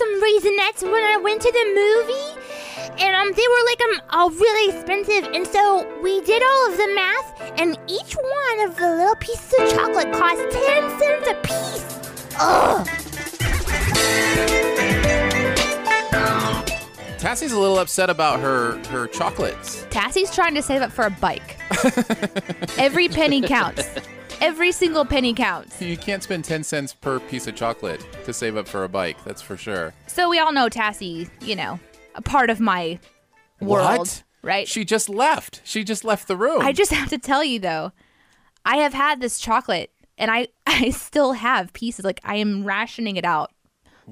Some Raisinets when I went to the movie. And um, they were like um, all really expensive. And so we did all of the math, and each one of the little pieces of chocolate cost 10 cents a piece. Ugh. Tassie's a little upset about her her chocolates. Tassie's trying to save up for a bike. Every penny counts. Every single penny counts. You can't spend 10 cents per piece of chocolate to save up for a bike, that's for sure. So we all know Tassie, you know, a part of my world, What? right? She just left. She just left the room. I just have to tell you though, I have had this chocolate and I I still have pieces. Like I am rationing it out.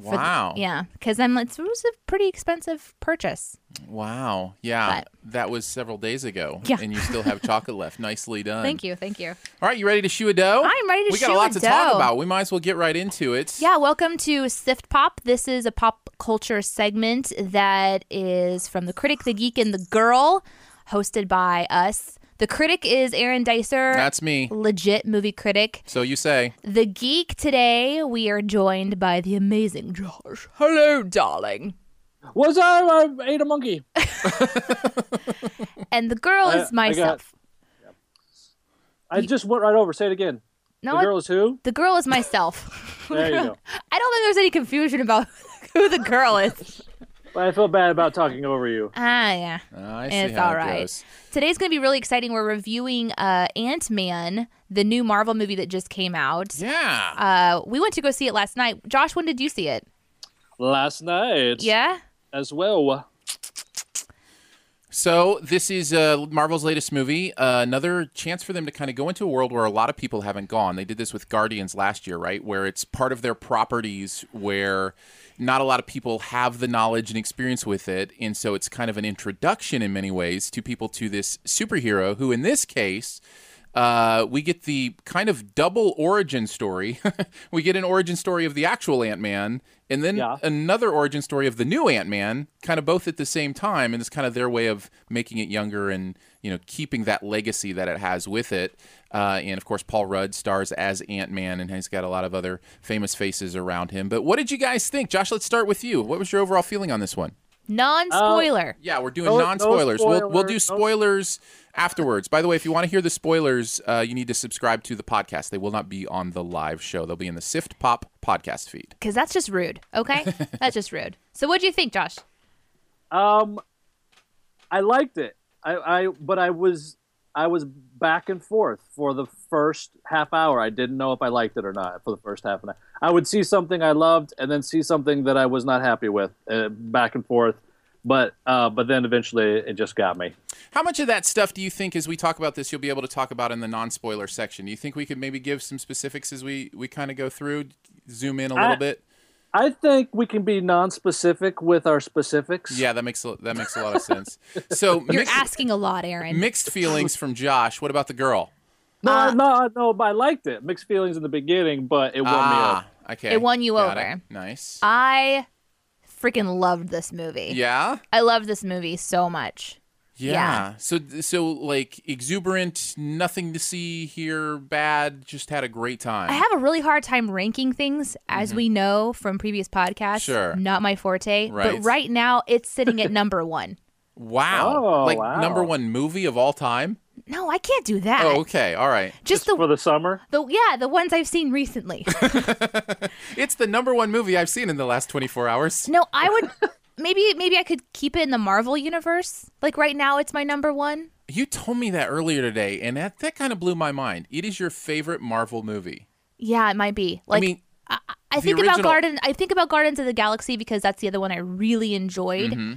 For the- Wow. yeah, because I'm. It was a pretty expensive purchase. Wow. Yeah. But- that was several days ago. Yeah. And you still have chocolate left. Nicely done. Thank you, thank you. All right, you ready to shoe a dough? I'm ready to We got shoe a a lot to talk about. We might as well get right into it. Yeah, welcome to Sift Pop. This is a pop culture segment that is from the critic, the geek, and the girl, hosted by us. The critic is Aaron Dicer. That's me. legit movie critic. So you say. The geek today, we are joined by the amazing Josh. Hello, darling. Was I? I ate a monkey. And the girl I- is I got- myself. I just went right over. Say it again. No, the I- girl is who? the girl is myself. There you go. I don't think there's any confusion about who the girl is. But I feel bad about talking over you. Ah, yeah. I see It's how all it right. goes. Today's going to be really exciting. We're reviewing uh, Ant Man, the new Marvel movie that just came out. Yeah. Uh, we went to go see it last night. Josh, when did you see it? Last night. Yeah. As well. So this is uh, Marvel's latest movie. Uh, another chance for them to kind of go into a world where a lot of people haven't gone. They did this with Guardians last year, right? Where it's part of their properties where not a lot of people have the knowledge and experience with it, and so it's kind of an introduction in many ways to people to this superhero. Who, in this case, uh, we get the kind of double origin story. we get an origin story of the actual Ant Man, and then Yeah. another origin story of the new Ant Man, kind of both at the same time. And it's kind of their way of making it younger and you know keeping that legacy that it has with it. Uh, and of course, Paul Rudd stars as Ant Man, and he's got a lot of other famous faces around him. But what did you guys think, Josh? Let's start with you. What was your overall feeling on this one? Non spoiler. Yeah, we're doing No- no non-spoilers. we'll we'll do spoilers, no- spoilers afterwards. By the way, if you want to hear the spoilers, uh, you need to subscribe to the podcast. They will not be on the live show. They'll be in the Sift Pop podcast feed. Because that's just rude. Okay? that's just rude. So, what do you think, Josh? Um, I liked it. I, I, but I was, I was back and forth for the first half hour. I didn't know if I liked it or not for the first half an hour. I would see something I loved and then see something that I was not happy with, uh, back and forth. But, uh, but then eventually it just got me. How much of that stuff do you think, as we talk about this, you'll be able to talk about in the non-spoiler section? Do you think we could maybe give some specifics as we we kind of go through, zoom in a little I- bit? I think we can be non-specific with our specifics. Yeah, that makes a, that makes a lot of sense. So You're mixed, asking a lot, Aaron. mixed feelings from Josh. What about the girl? No, Uh, no, no. But I liked it. Mixed feelings in the beginning, but it won me Ah, over. okay. It won you Got over. it. Nice. I freaking loved this movie. yeah. I love this movie so much. Yeah. Yeah. So so like exuberant, nothing to see here, bad, just had a great time. I have a really hard time ranking things, as we know from previous podcasts. Mm-hmm. Sure. Not my forte. Right. But right now, it's sitting at number one. wow. Oh, like wow. number 1 movie of all time No, I can't do that. Oh, okay. All right. Just the for the summer. the yeah, the ones I've seen recently. It's the number one movie I've seen in the last 24 hours. no, I would maybe maybe I could keep it in the Marvel universe. Like right now it's my number 1. You told me that earlier today, and that, that kind of blew my mind. It is your favorite Marvel movie. Yeah, it might be. Like I mean, I, I the think about original- Garden. I think about Gardens of the Galaxy because that's the other one I really enjoyed. Mm-hmm.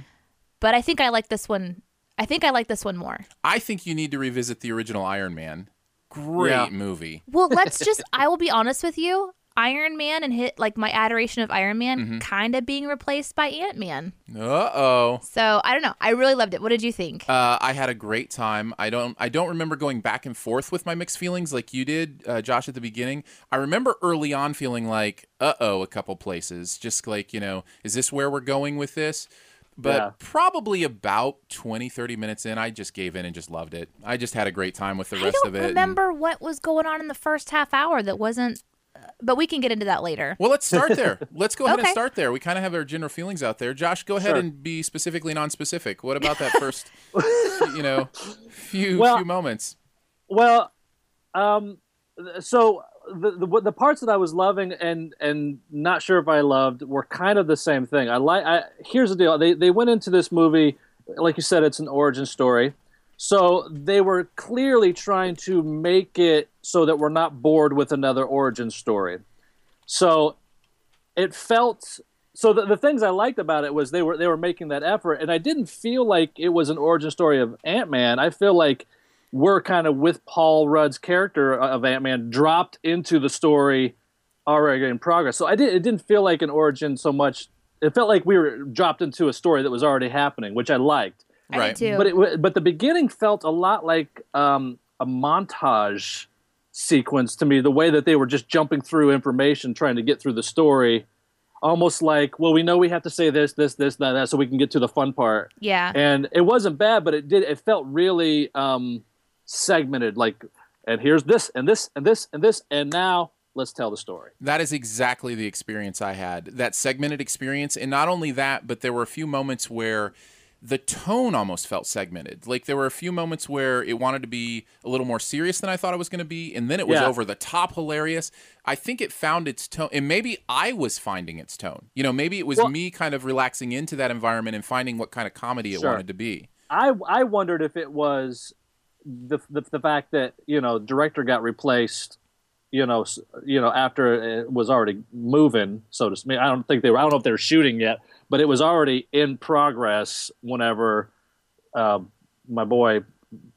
But I think I like this one. I think I like this one more. I think you need to revisit the original Iron Man. Great Yeah. movie. Well, let's just. I will be honest with you. Iron Man and hit like my adoration of Iron Man Mm-hmm. kind of being replaced by Ant Man. Uh oh. So I don't know. I really loved it. What did you think? Uh, I had a great time. I don't. I don't remember going back and forth with my mixed feelings like you did, uh, Josh, at the beginning. I remember early on feeling like, "Uh oh," a couple places. Just like you know, is this where we're going with this? But Yeah. probably about 20, 30 minutes in, I just gave in and just loved it. I just had a great time with the I rest don't of it. and- remember what was going on in the first half hour that wasn't. uh, But we can get into that later. Well, let's start there. Let's go ahead and start there. We kind of have our general feelings out there. Josh, go ahead Sure. and be specifically non-specific. What about that first, you know, few Well- few moments? Well, um, so the, the the parts that I was loving and and not sure if I loved were kind of the same thing. I like. I here's the deal. They they went into this movie, like you said, it's an origin story. So they were clearly trying to make it so that we're not bored with another origin story. So it felt so the, the things I liked about it was they were they were making that effort, and I didn't feel like it was an origin story of Ant Man. I feel like we're kind of with Paul Rudd's character of Ant Man dropped into the story already in progress. So I did it didn't feel like an origin so much. It felt like we were dropped into a story that was already happening, which I liked. I Right. did too. But it but the beginning felt a lot like um, a montage sequence to me. The way that they were just jumping through information, trying to get through the story, almost like, well, we know we have to say this, this, this, that, that, so we can get to the fun part. yeah. And it wasn't bad, but it did. It felt really um, segmented. Like, and here's this, and this, and this, and this, and now let's tell the story. That is exactly the experience I had. That segmented experience. And not only that, but there were a few moments where the tone almost felt segmented. Like there were a few moments where it wanted to be a little more serious than I thought it was going to be. And then it was Yeah. over the top hilarious. I think it found its tone. And maybe I was finding its tone. You know, maybe it was Well- me kind of relaxing into that environment and finding what kind of comedy it Sure. wanted to be. I I wondered if it was the the, the fact that you know director got replaced, you know, you know after it was already moving, so to speak. I don't think they were. I don't know if they were shooting yet, but it was already in progress whenever um, my boy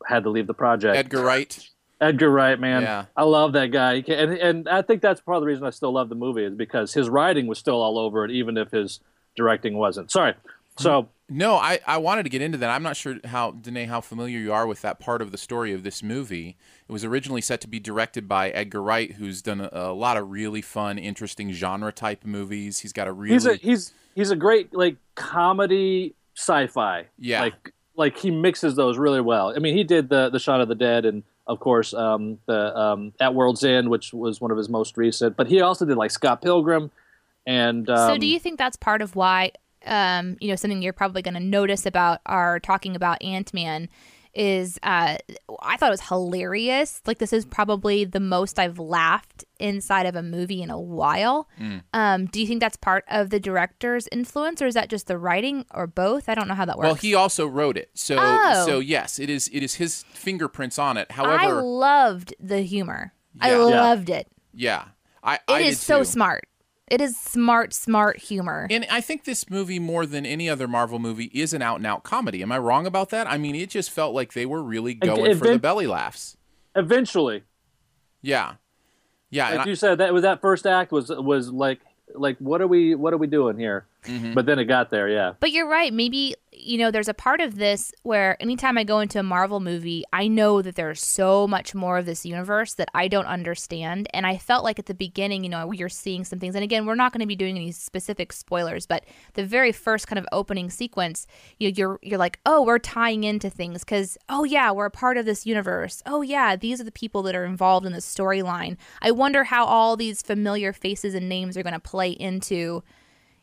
had to leave the project. Edgar Wright. Edgar Wright, man, Yeah. I love that guy, and and I think that's part of the reason I still love the movie is because his writing was still all over it, even if his directing wasn't. Sorry. So No, I, I wanted to get into that. I'm not sure how Danae how familiar you are with that part of the story of this movie. It was originally set to be directed by Edgar Wright, who's done a, a lot of really fun, interesting genre type movies. He's got a really he's a he's he's a great like comedy sci-fi. Yeah. Like like he mixes those really well. I mean, he did the the Shaun of the Dead and of course um, the um, At World's End, which was one of his most recent. But he also did like Scott Pilgrim, and um, so do you think that's part of why um, you know something you're probably going to notice about our talking about ant-man is uh, i thought it was hilarious like this is probably the most i've laughed inside of a movie in a while Mm. um, do you think that's part of the director's influence or is that just the writing or both i don't know how that works well, he also wrote it. So Oh. so yes, it is it is his fingerprints on it. However, I loved the humor i Yeah. Yeah. loved it yeah. I It I is did so too. smart it is smart smart humor And I think this movie, more than any other Marvel movie, is an out and out comedy. Am I wrong about that? I mean, it just felt like they were really going for the belly laughs. eventually, Yeah. Yeah. and like I- you said, that was that first act was was like like what are we what are we doing here? Mm-hmm. But then it got there, yeah. But you're right. Maybe, you know, there's a part of this where anytime I go into a Marvel movie, I know that there's so much more of this universe that I don't understand. And I felt like at the beginning, you know, you're seeing some things. And again, we're not going to be doing any specific spoilers, but the very first kind of opening sequence, you you're you're like, oh, we're tying into things because, oh yeah, we're a part of this universe. Oh yeah, these are the people that are involved in the storyline. I wonder how all these familiar faces and names are going to play into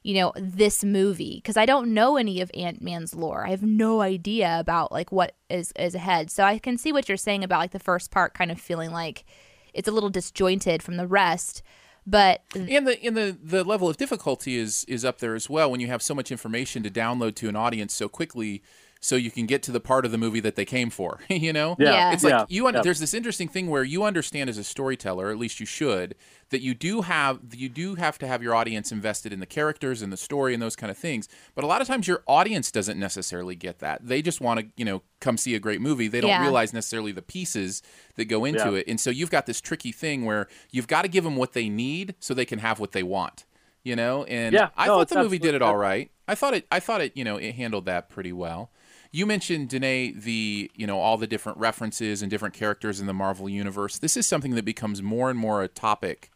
you know, this movie because I don't know any of Ant Man's lore. I have no idea about like what is is ahead. So I can see what you're saying about like the first part kind of feeling like it's a little disjointed from the rest. But and the and the the level of difficulty is is up there as well when you have so much information to download to an audience so quickly so you can get to the part of the movie that they came for you know Yeah. Yeah. it's like Yeah. you under, Yeah. there's this interesting thing where you understand as a storyteller at least you should that you do have you do have to have your audience invested in the characters and the story and those kind of things but a lot of times your audience doesn't necessarily get that they just want to you know come see a great movie they don't Yeah. realize necessarily the pieces that go into Yeah. it and so you've got this tricky thing where you've got to give them what they need so they can have what they want you know and Yeah, i no, thought the movie did it all right i thought it i thought it you know it handled that pretty well you mentioned Danae the you know all the different references and different characters in the Marvel universe. This is something that becomes more and more a topic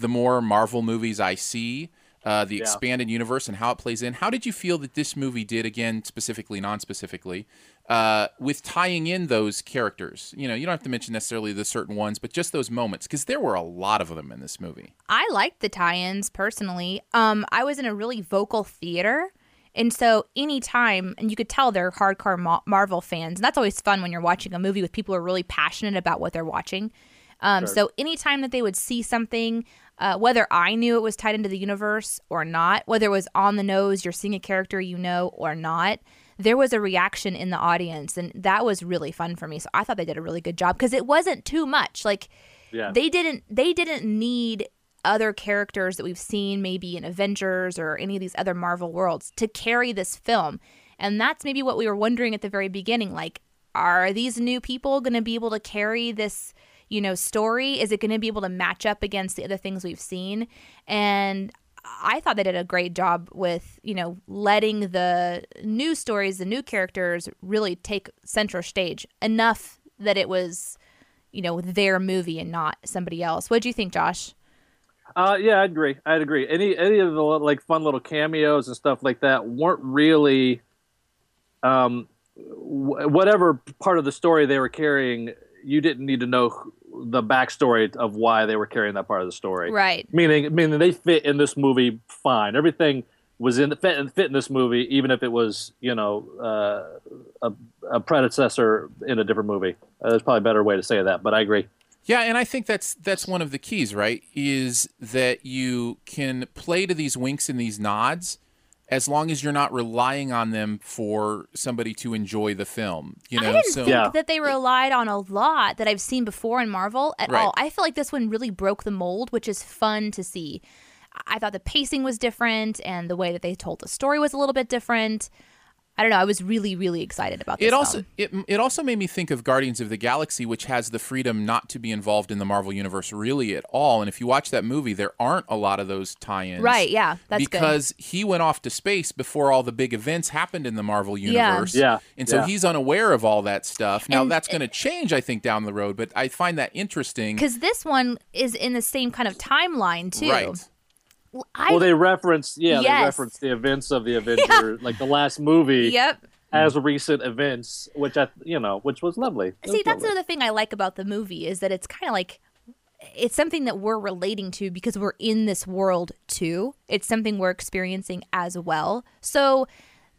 the more Marvel movies I see, uh, the expanded universe and how it plays in. How did you feel that this movie did again, specifically, non-specifically, uh, with tying in those characters? You know, you don't have to mention necessarily the certain ones, but just those moments because there were a lot of them in this movie. I liked the tie-ins personally. Um, I was in a really vocal theater, and so anytime, and you could tell they're hardcore Ma- Marvel fans, and that's always fun when you're watching a movie with people who are really passionate about what they're watching. Um, So anytime that they would see something, uh, whether I knew it was tied into the universe or not, whether it was on the nose, you're seeing a character you know or not, there was a reaction in the audience, and that was really fun for me. So I thought they did a really good job because it wasn't too much. Like Yeah. they didn't they didn't need other characters that we've seen maybe in Avengers or any of these other Marvel worlds to carry this film. And that's maybe what we were wondering at the very beginning like are these new people going to be able to carry this you know story is it going to be able to match up against the other things we've seen and I thought they did a great job with, you know, letting the new stories, the new characters really take center stage enough that it was, you know, their movie and not somebody else. What do you think, Josh? Uh, yeah, I'd agree. I'd agree. Any any of the like fun little cameos and stuff like that weren't really, um, wh- whatever part of the story they were carrying. You didn't need to know the backstory of why they were carrying that part of the story. Right. Meaning, meaning they fit in this movie fine. Everything was in fit, fit in this movie, even if it was you know uh, a, a predecessor in a different movie. Uh, there's probably a better way to say that, but I agree. Yeah, and I think that's that's one of the keys, right? Is that you can play to these winks and these nods as long as you're not relying on them for somebody to enjoy the film. You know, I didn't so think Yeah. that they relied on a lot that I've seen before in Marvel at Right. all. I feel like this one really broke the mold, which is fun to see. I thought the pacing was different and the way that they told the story was a little bit different. I don't know. I was really, really excited about this. it also film. it, it also made me think of Guardians of the Galaxy, which has the freedom not to be involved in the Marvel universe really at all. And if you watch that movie, there aren't a lot of those tie-ins, Right, yeah, that's good. because he went off to space before all the big events happened in the Marvel Yeah. universe. Yeah, and so yeah. he's unaware of all that stuff. Now And- that's going to change, I think, down the road. But I find that interesting. because this one is in the same kind of timeline too. Right. I, Well, they referenced, yeah, Yes. they referenced the events of the Avenger, like the last movie, Yep. as recent events, which I, you know, which was lovely. It was See, that's lovely. another thing I like about the movie is that it's kind of like it's something that we're relating to because we're in this world too. It's something we're experiencing as well. So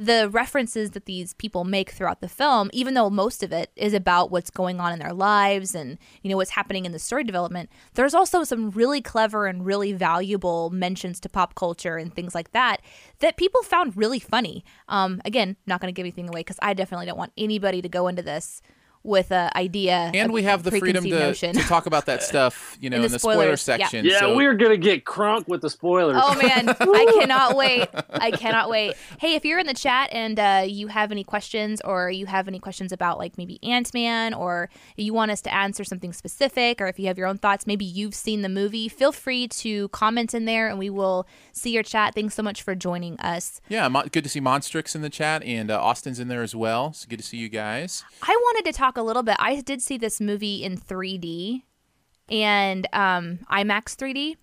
the references that these people make throughout the film, even though most of it is about what's going on in their lives and you know what's happening in the story development, there's also some really clever and really valuable mentions to pop culture and things like that that people found really funny. Um, again, not going to give anything away because I definitely don't want anybody to go into this with a idea and a we have the freedom to, to talk about that stuff, you know, In in the the, spoiler spoilers, yeah. section. Yeah, so- we're gonna get crunk with the spoilers. Oh man, I cannot wait. I cannot wait. Hey, if you're in the chat and uh, you have any questions or you have any questions about like maybe Ant Man or you want us to answer something specific or if you have your own thoughts, maybe you've seen the movie, feel free to comment in there and we will see your chat. Thanks so much for joining us. Yeah, mo- good to see Monstrix in the chat, and uh, Austin's in there as well. So good to see you guys. I wanted to talk a little bit. I did see this movie in 3D and um, IMAX 3D.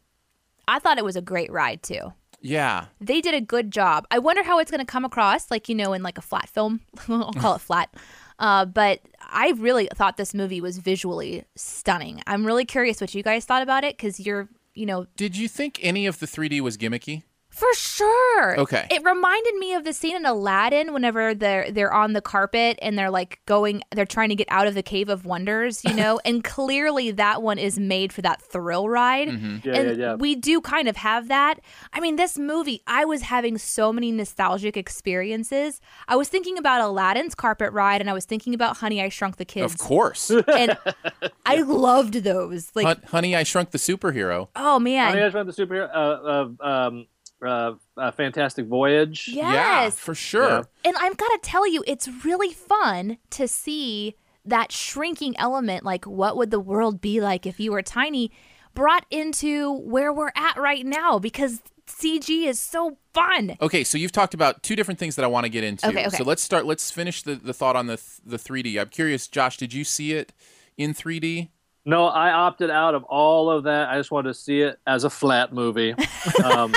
I thought it was a great ride too. Yeah, they did a good job. I wonder how it's going to come across, like you know, in like a flat film. I'll call it flat. Uh, but I really thought this movie was visually stunning. I'm really curious what you guys thought about it because you're, you know, Did you think any of the 3D was gimmicky? For sure. Okay. It reminded me of the scene in Aladdin whenever they're they're on the carpet and they're like going they're trying to get out of the cave of wonders, you know? and clearly that one is made for that thrill ride. Yeah, and yeah, yeah. we do kind of have that. I mean, this movie, I was having so many nostalgic experiences. I was thinking about Aladdin's carpet ride and I was thinking about Honey I Shrunk the Kids. Of course. And I loved those. Like, Hun- Honey, I Shrunk the Superhero. oh man. Honey I Shrunk the superhero uh, uh, um, uh, uh, Fantastic Voyage. yes. Yeah, for sure. Yeah. And I've got to tell you, it's really fun to see that shrinking element. Like, what would the world be like if you were tiny? Brought into where we're at right now because CG is so fun. Okay, so you've talked about two different things that I want to get into. Okay, okay. So let's start. Let's finish the, the thought on the th- the 3D. I'm curious, Josh. Did you see it in 3D? No, I opted out of all of that. I just wanted to see it as a flat movie, um,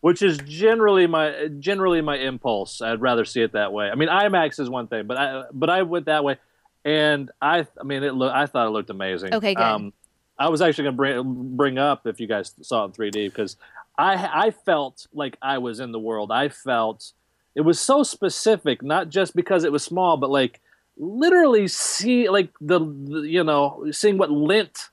which is generally my generally my impulse. I'd rather see it that way. I mean, IMAX is one thing, but I but I went that way, and I I mean it. Look, I thought it looked amazing. Okay, good. Um, I was actually going to bring bring up if you guys saw it in 3D because I I felt like I was in the world. I felt it was so specific, not just because it was small, but like literally see like the, the you know seeing what lint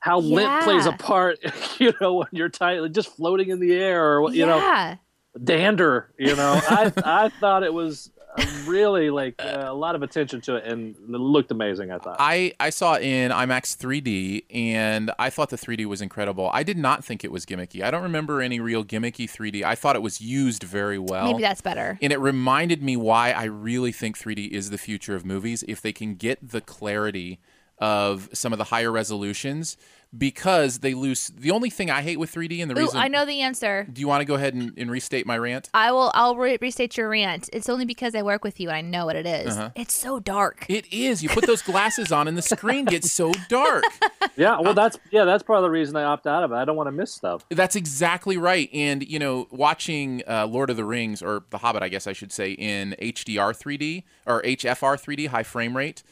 how lint plays a part you know when you're tight like just floating in the air or what you know dander you know i i thought it was uh, really like uh, a lot of attention to it and it looked amazing i thought I, I saw it in IMAX 3D, and I thought the 3D was incredible. I did not think it was gimmicky. I don't remember any real gimmicky 3D. I thought it was used very well. Maybe that's better. And it reminded me why I really think 3D is the future of movies if they can get the clarity of some of the higher resolutions because they lose. The only thing I hate with 3D and the Ooh, reason. I know the answer. Do you want to go ahead and, and restate my rant? I will. I'll re- restate your rant. It's only because I work with you and I know what it is. Uh-huh. It's so dark. It is. You put those glasses on and the screen gets so dark. yeah well that's yeah that's part of the reason i opt out of it i don't want to miss stuff That's exactly right. And, you know, watching uh, Lord of the Rings, or The Hobbit, I guess I should say, in HDR 3D or HFR 3D, high frame rate,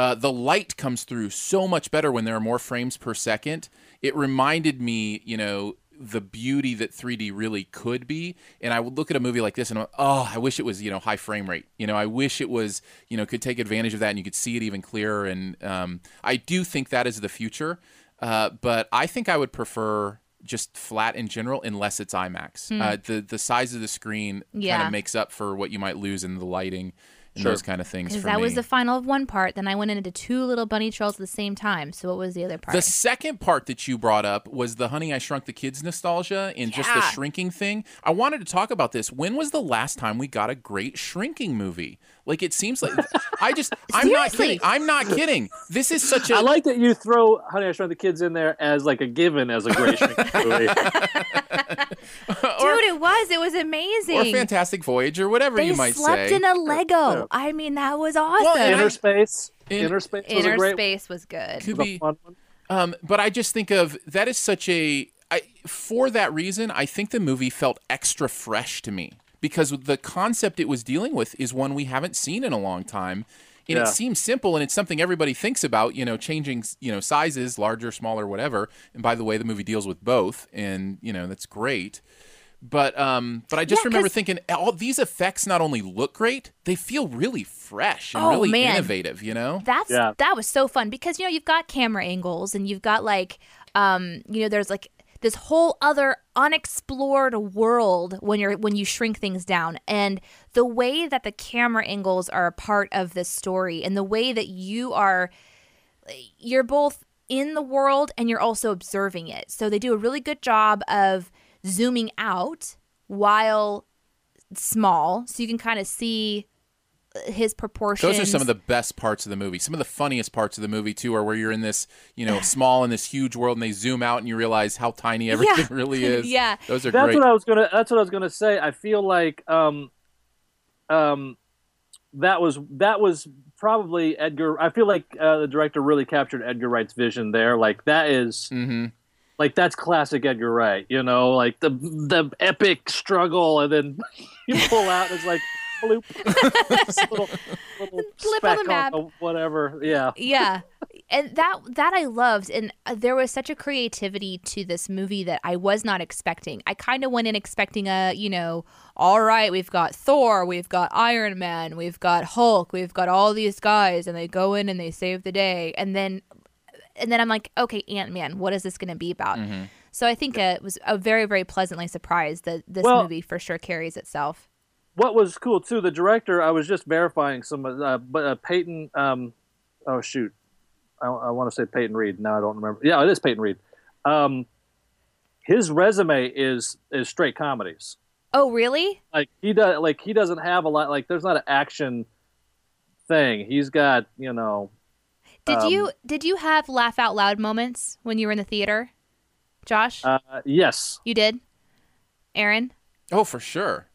uh, the light comes through so much better when there are more frames per second. It reminded me, you know, the beauty that 3D really could be. And I would look at a movie like this and I'm, oh, I wish it was, you know, high frame rate. You know, I wish it was, you know, could take advantage of that and you could see it even clearer. And um, I do think that is the future. Uh, but I think I would prefer just flat in general unless it's IMAX. Uh, the the size of the screen kind Hmm. Of makes up for what you might lose in the lighting and Sure. those kind of things. Because that me. was the final of one part. Then I went into two little bunny trolls at the same time. So what was the other part? The second part that you brought up was the Honey I Shrunk the Kids nostalgia and just the shrinking thing. I wanted to talk about this. When was the last time we got a great shrinking movie? Like it seems like I just I'm not kidding. I'm not kidding. This is such a i like that you throw honey i shrunk the kids in there as like a given as a great shrinking movie or, Dude, it was. It was amazing. or Fantastic Voyage or whatever they you might slept say. in a Lego. I mean, that was awesome. Well, and I- inner space In- inner space was Inner a great space was good. Could was be. Um, but I just think of that is such a I, for that reason. I think the movie felt extra fresh to me because the concept it was dealing with is one we haven't seen in a long time, and Yeah. it seems simple and it's something everybody thinks about. You know, changing you know sizes, larger, smaller, whatever. And by the way, the movie deals with both, and you know that's great. But um, but I just Yeah, remember 'cause- thinking all these effects not only look great, they feel really fresh and Oh, really man. innovative. You know, That's Yeah. that was so fun because you know you've got camera angles and you've got like um you know there's like this whole other unexplored world when you're when you shrink things down and the way that the camera angles are a part of this story and the way that you are you're both in the world and you're also observing it. So they do a really good job of zooming out while small so you can kind of see his proportions. Those are some of the best parts of the movie. Some of the funniest parts of the movie too are where you're in this, you know, small in this huge world, and they zoom out and you realize how tiny everything really is. Yeah. those are That's great. what I was gonna. That's what I was gonna say. I feel like um, um, that was that was probably Edgar. I feel like uh, the director really captured Edgar Wright's vision there. Like that is hmm like that's classic Edgar Wright. You know, like the the epic struggle, and then you pull out. And it's like. Bloop. Little, little Blip on the map. whatever. Yeah. yeah and that that I loved, and uh, there was such a creativity to this movie that I was not expecting. I kind of went in expecting a, you know, all right, we've got Thor, we've got Iron Man, we've got Hulk, we've got all these guys, and they go in and they save the day, and then, and then I'm like, okay, Ant Man, what is this going to be about? Mm-hmm. So I think uh, it was a very very pleasantly surprised that this Well- movie for sure carries itself. What was cool too, the director, I was just verifying some, uh, but uh, Peyton, um, oh shoot, I, I want to say Peyton Reed. Now I don't remember. Yeah, it is Peyton Reed. Um, his resume is is straight comedies. Oh really? Like he does, like he doesn't have a lot. Like there's not an action thing. He's got, you know, Did Um, you did you have laugh out loud moments when you were in the theater, Josh? uh, yes, you did, Aaron. Oh, for sure.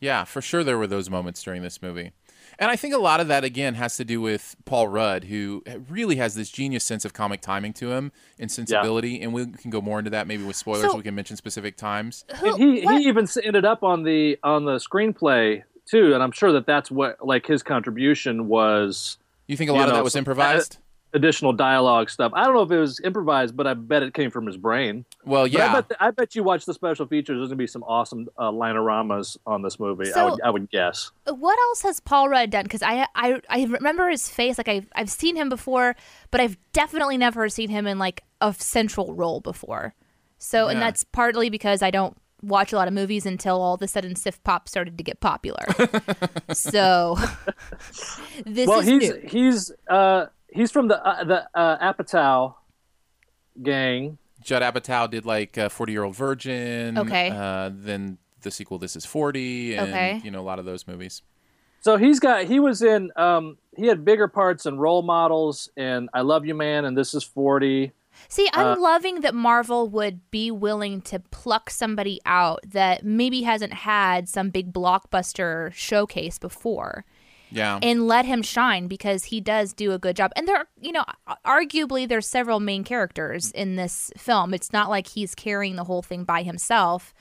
Yeah, for sure there were those moments during this movie. And I think a lot of that again has to do with Paul Rudd, who really has this genius sense of comic timing to him and sensibility. And we can go more into that maybe with spoilers. So- we can mention specific times. Who? he what- he even ended up on the on the screenplay too. And I'm sure that that's what like his contribution was. You think a You lot of know, that was so- improvised? Additional dialogue stuff. I don't know if it was improvised, but I bet it came from his brain. well, yeah. I bet, I bet you watch the special features. There's gonna be some awesome uh, lineramas on this movie. I So- would I would guess. what else has Paul Rudd done? Because I, I I remember his face. Like I've I've seen him before, but I've definitely never seen him in like a central role before. So and that's partly because I don't watch a lot of movies until all of a sudden Sift Pop started to get popular. so this well, is he's new. he's uh, he's from the uh, the uh, Apatow gang. Judd Apatow did like uh, 40 Year Old Virgin. Okay. Uh, then the sequel, This Is 40. And, Okay. you know, a lot of those movies. So he's got he was in um, he had bigger parts in role models and I Love You Man and This Is Forty. See, I'm Uh, loving that Marvel would be willing to pluck somebody out that maybe hasn't had some big blockbuster showcase before Yeah. and let him shine because he does do a good job. And there, are- you know, arguably there's several main characters in this film. It's not like he's carrying the whole thing by himself.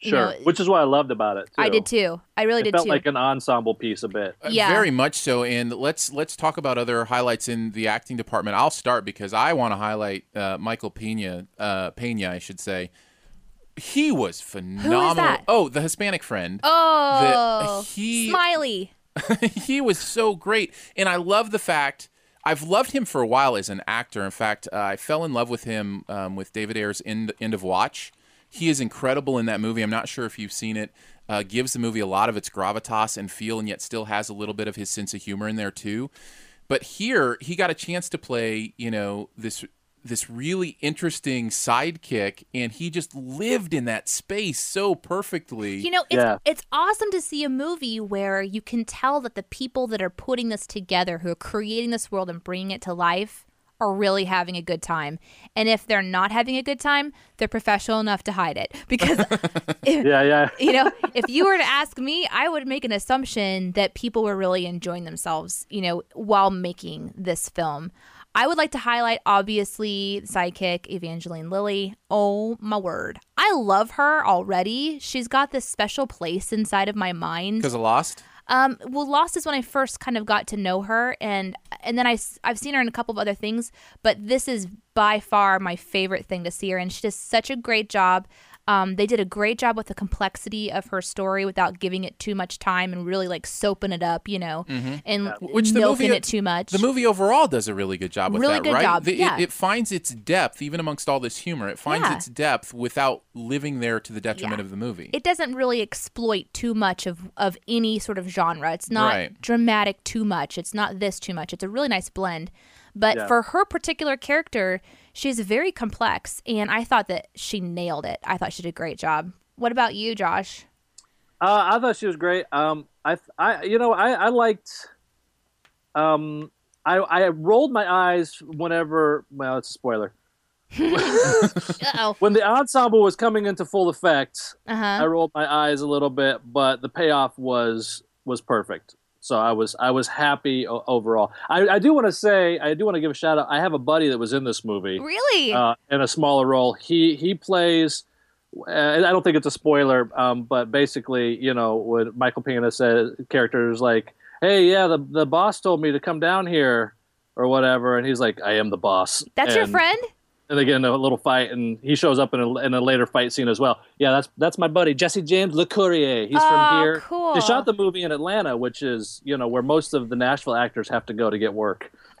You Sure, know, which is what I loved about it. Too. I did too. I really It did felt too. like an ensemble piece a bit. Uh, Yeah. Very much so. And let's let's talk about other highlights in the acting department. I'll start because I want to highlight uh, Michael Pena. Uh, Pena, I should say. He was phenomenal. that? Oh, the Hispanic friend. oh, he- Smiley. he was so great, and I love the fact. I've loved him for a while as an actor. In fact, uh, I fell in love with him um, with David Ayer's End, End of Watch. He is incredible in that movie. I'm not sure if you've seen it. Uh, gives the movie a lot of its gravitas and feel, and yet still has a little bit of his sense of humor in there too. But here, he got a chance to play, you know, this this really interesting sidekick, and he just lived in that space so perfectly. You know, it's Yeah. it's awesome to see a movie where you can tell that the people that are putting this together, who are creating this world and bringing it to life, are really having a good time. And if they're not having a good time, they're professional enough to hide it. Because if, Yeah, yeah. you know, if you were to ask me, I would make an assumption that people were really enjoying themselves, you know, while making this film. I would like to highlight, obviously, the sidekick Evangeline Lilly. Oh my word. I love her already. She's got this special place inside of my mind. because of Lost. Um, well, Lost is when I first kind of got to know her, and and then I have seen her in a couple of other things, but this is by far my favorite thing to see her, and she does such a great job. Um, they did a great job with the complexity of her story without giving it too much time and really like soaping it up, you know, and Which the milking movie- it too much. The movie overall does a really good job with Really that, good right? job, The- it- yeah. it, finds its depth, even amongst all this humor. It finds Yeah. its depth without living there to the detriment Yeah. of the movie. it doesn't really exploit too much of, of any sort of genre. It's not Right. dramatic too much. It's not this too much. It's a really nice blend. But Yeah. for her particular character, she's very complex, and I thought that she nailed it. I thought she did a great job. What about you, Josh? Uh, I thought she was great. Um, I, I, you know, I, I liked. Um, I, I rolled my eyes whenever. Well, it's a spoiler. When the ensemble was coming into full effect, I Uh-huh. rolled my eyes a little bit, but the payoff was was perfect. So I was I was happy o- overall. I, I do want to say I do want to give a shout out. I have a buddy that was in this movie Really? uh, in a smaller role. He he plays. Uh, I don't think it's a spoiler, um, but basically, you know, when Michael Pena says characters like, "Hey, yeah, the the boss told me to come down here or whatever, and he's like, "I am the boss." That's your friend? And they get in a little fight, and he shows up in a, in a later fight scene as well. Yeah, that's that's my buddy Jesse James Le Courrier. He's Oh, from here. cool. They shot the movie in Atlanta, which is you know where most of the Nashville actors have to go to get work,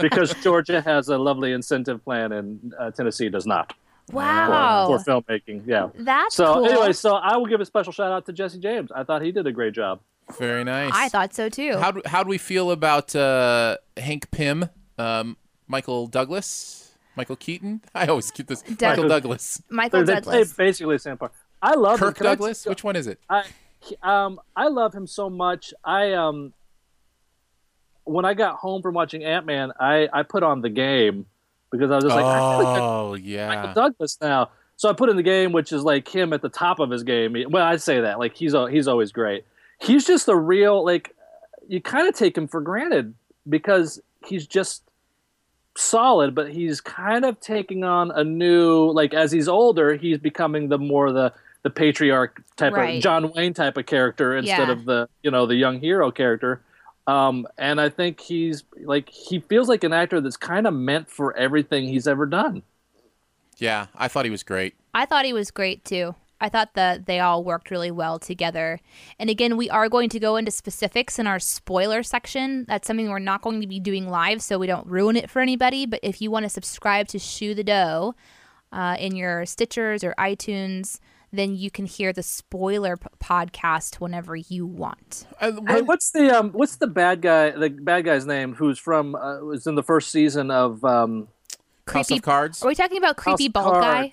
because Georgia has a lovely incentive plan and uh, Tennessee does not Wow. for filmmaking. Yeah. That's So cool. anyway, so I will give a special shout out to Jesse James. I thought he did a great job. Very nice. I thought so too. How do, how do we feel about uh, Hank Pym, um, Michael Douglas, Michael Keaton? I always keep this. Michael Douglas, Michael they Douglas. play basically the same part. I love him. Kirk I- Douglas. Which one is it? I um I love him so much. I um when I got home from watching Ant Man, I I put on the game because I was just like, I feel like oh Michael yeah. Douglas now. So I put in the game, which is like him at the top of his game. Well, I'd say that like he's al- he's always great. He's just a real like you kind of take him for granted because he's just solid, but he's kind of taking on a new like as he's older, he's becoming the more the the patriarch type Right. of John Wayne type of character instead Yeah. of the you know the young hero character. Um, and I think he's like he feels like an actor that's kind of meant for everything he's ever done. Yeah, I thought he was great. I thought he was great too. I thought that they all worked really well together. And again, we are going to go into specifics in our spoiler section. That's something we're not going to be doing live, so we don't ruin it for anybody. But if you want to subscribe to Shoe the Dough uh, in your Stitchers or iTunes, then you can hear the spoiler p- podcast whenever you want. Uh, Hey, what's the um, what's the bad guy? The bad guy's name, who's from uh, was in the first season of um, House Creepy- of Cards. Are we talking about creepy House of bald guy?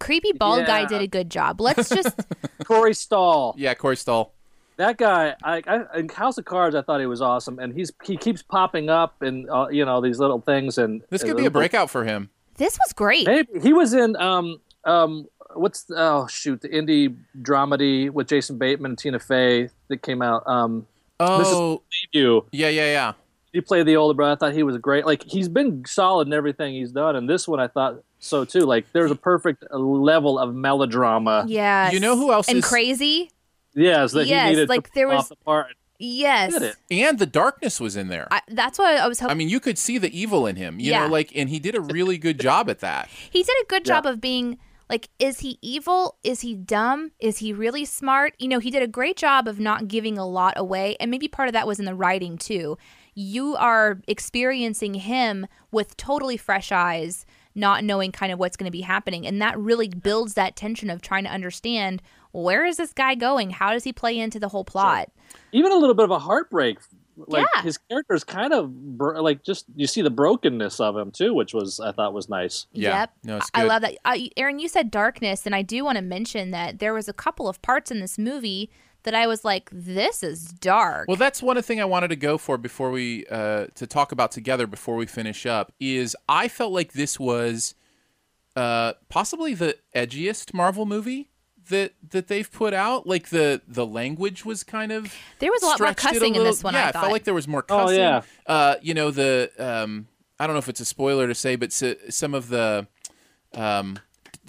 Cards. Creepy bald guy did a good job. Let's just Corey Stoll. Yeah, Corey Stoll. That guy, I, I in House of Cards, I thought he was awesome, and he's he keeps popping up in uh, you know these little things, and This could and be a breakout for him. this was great. Maybe he was in um um what's the, oh shoot the indie dramedy with Jason Bateman and Tina Fey that came out um This is- Oh, you yeah, yeah, yeah. He played the older brother. I thought he was great. Like he's been solid in everything he's done, and this one I thought so too. Like there's a perfect uh, level of melodrama. Yeah, You know who else and is- crazy? Yes, that Yes, he needed like to there was- the part. Yes. And the darkness was in there. I, that's why I was hoping. I mean, you could see the evil in him. You Yeah. know, like, and he did a really good job at that. he did a good Yeah. job of being like, is he evil? Is he dumb? Is he really smart? You know, he did a great job of not giving a lot away. And maybe part of that was in the writing too. You are experiencing him with totally fresh eyes, not knowing kind of what's going to be happening. And that really builds that tension of trying to understand where is this guy going? How does he play into the whole plot? Even a little bit of a heartbreak. Like Yeah. his character is kind of bro- like just you see the brokenness of him too, which was I thought was nice. Yeah. Yep. No, it's I love that. Uh, Aaron, you said darkness, and I do want to mention that there was a couple of parts in this movie that I was like, this is dark. Well, that's one thing I wanted to go for before we uh, to talk about together before we finish up. Is I felt like this was uh, possibly the edgiest Marvel movie that that they've put out. Like the the language was kind of There was a lot more stretched it cussing in this one, Yeah, I it thought. felt like there was more cussing. Oh, cussing. yeah. Uh, you know the um, I don't know if it's a spoiler to say, but s- some of the um,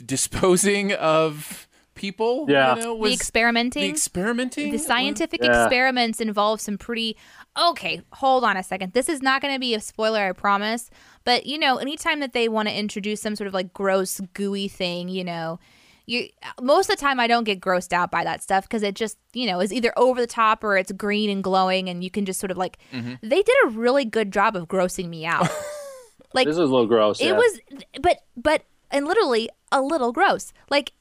disposing of people. Yeah. you know, the experimenting. the experimenting. the scientific Yeah. experiments involve some pretty okay hold on a second this is not going to be a spoiler i promise but you know anytime that they want to introduce some sort of like gross gooey thing you know you most of the time i don't get grossed out by that stuff because it just you know is either over the top or it's green and glowing and you can just sort of like Mm-hmm. they did a really good job of grossing me out like This is a little gross. it yeah. was but but and literally a little gross like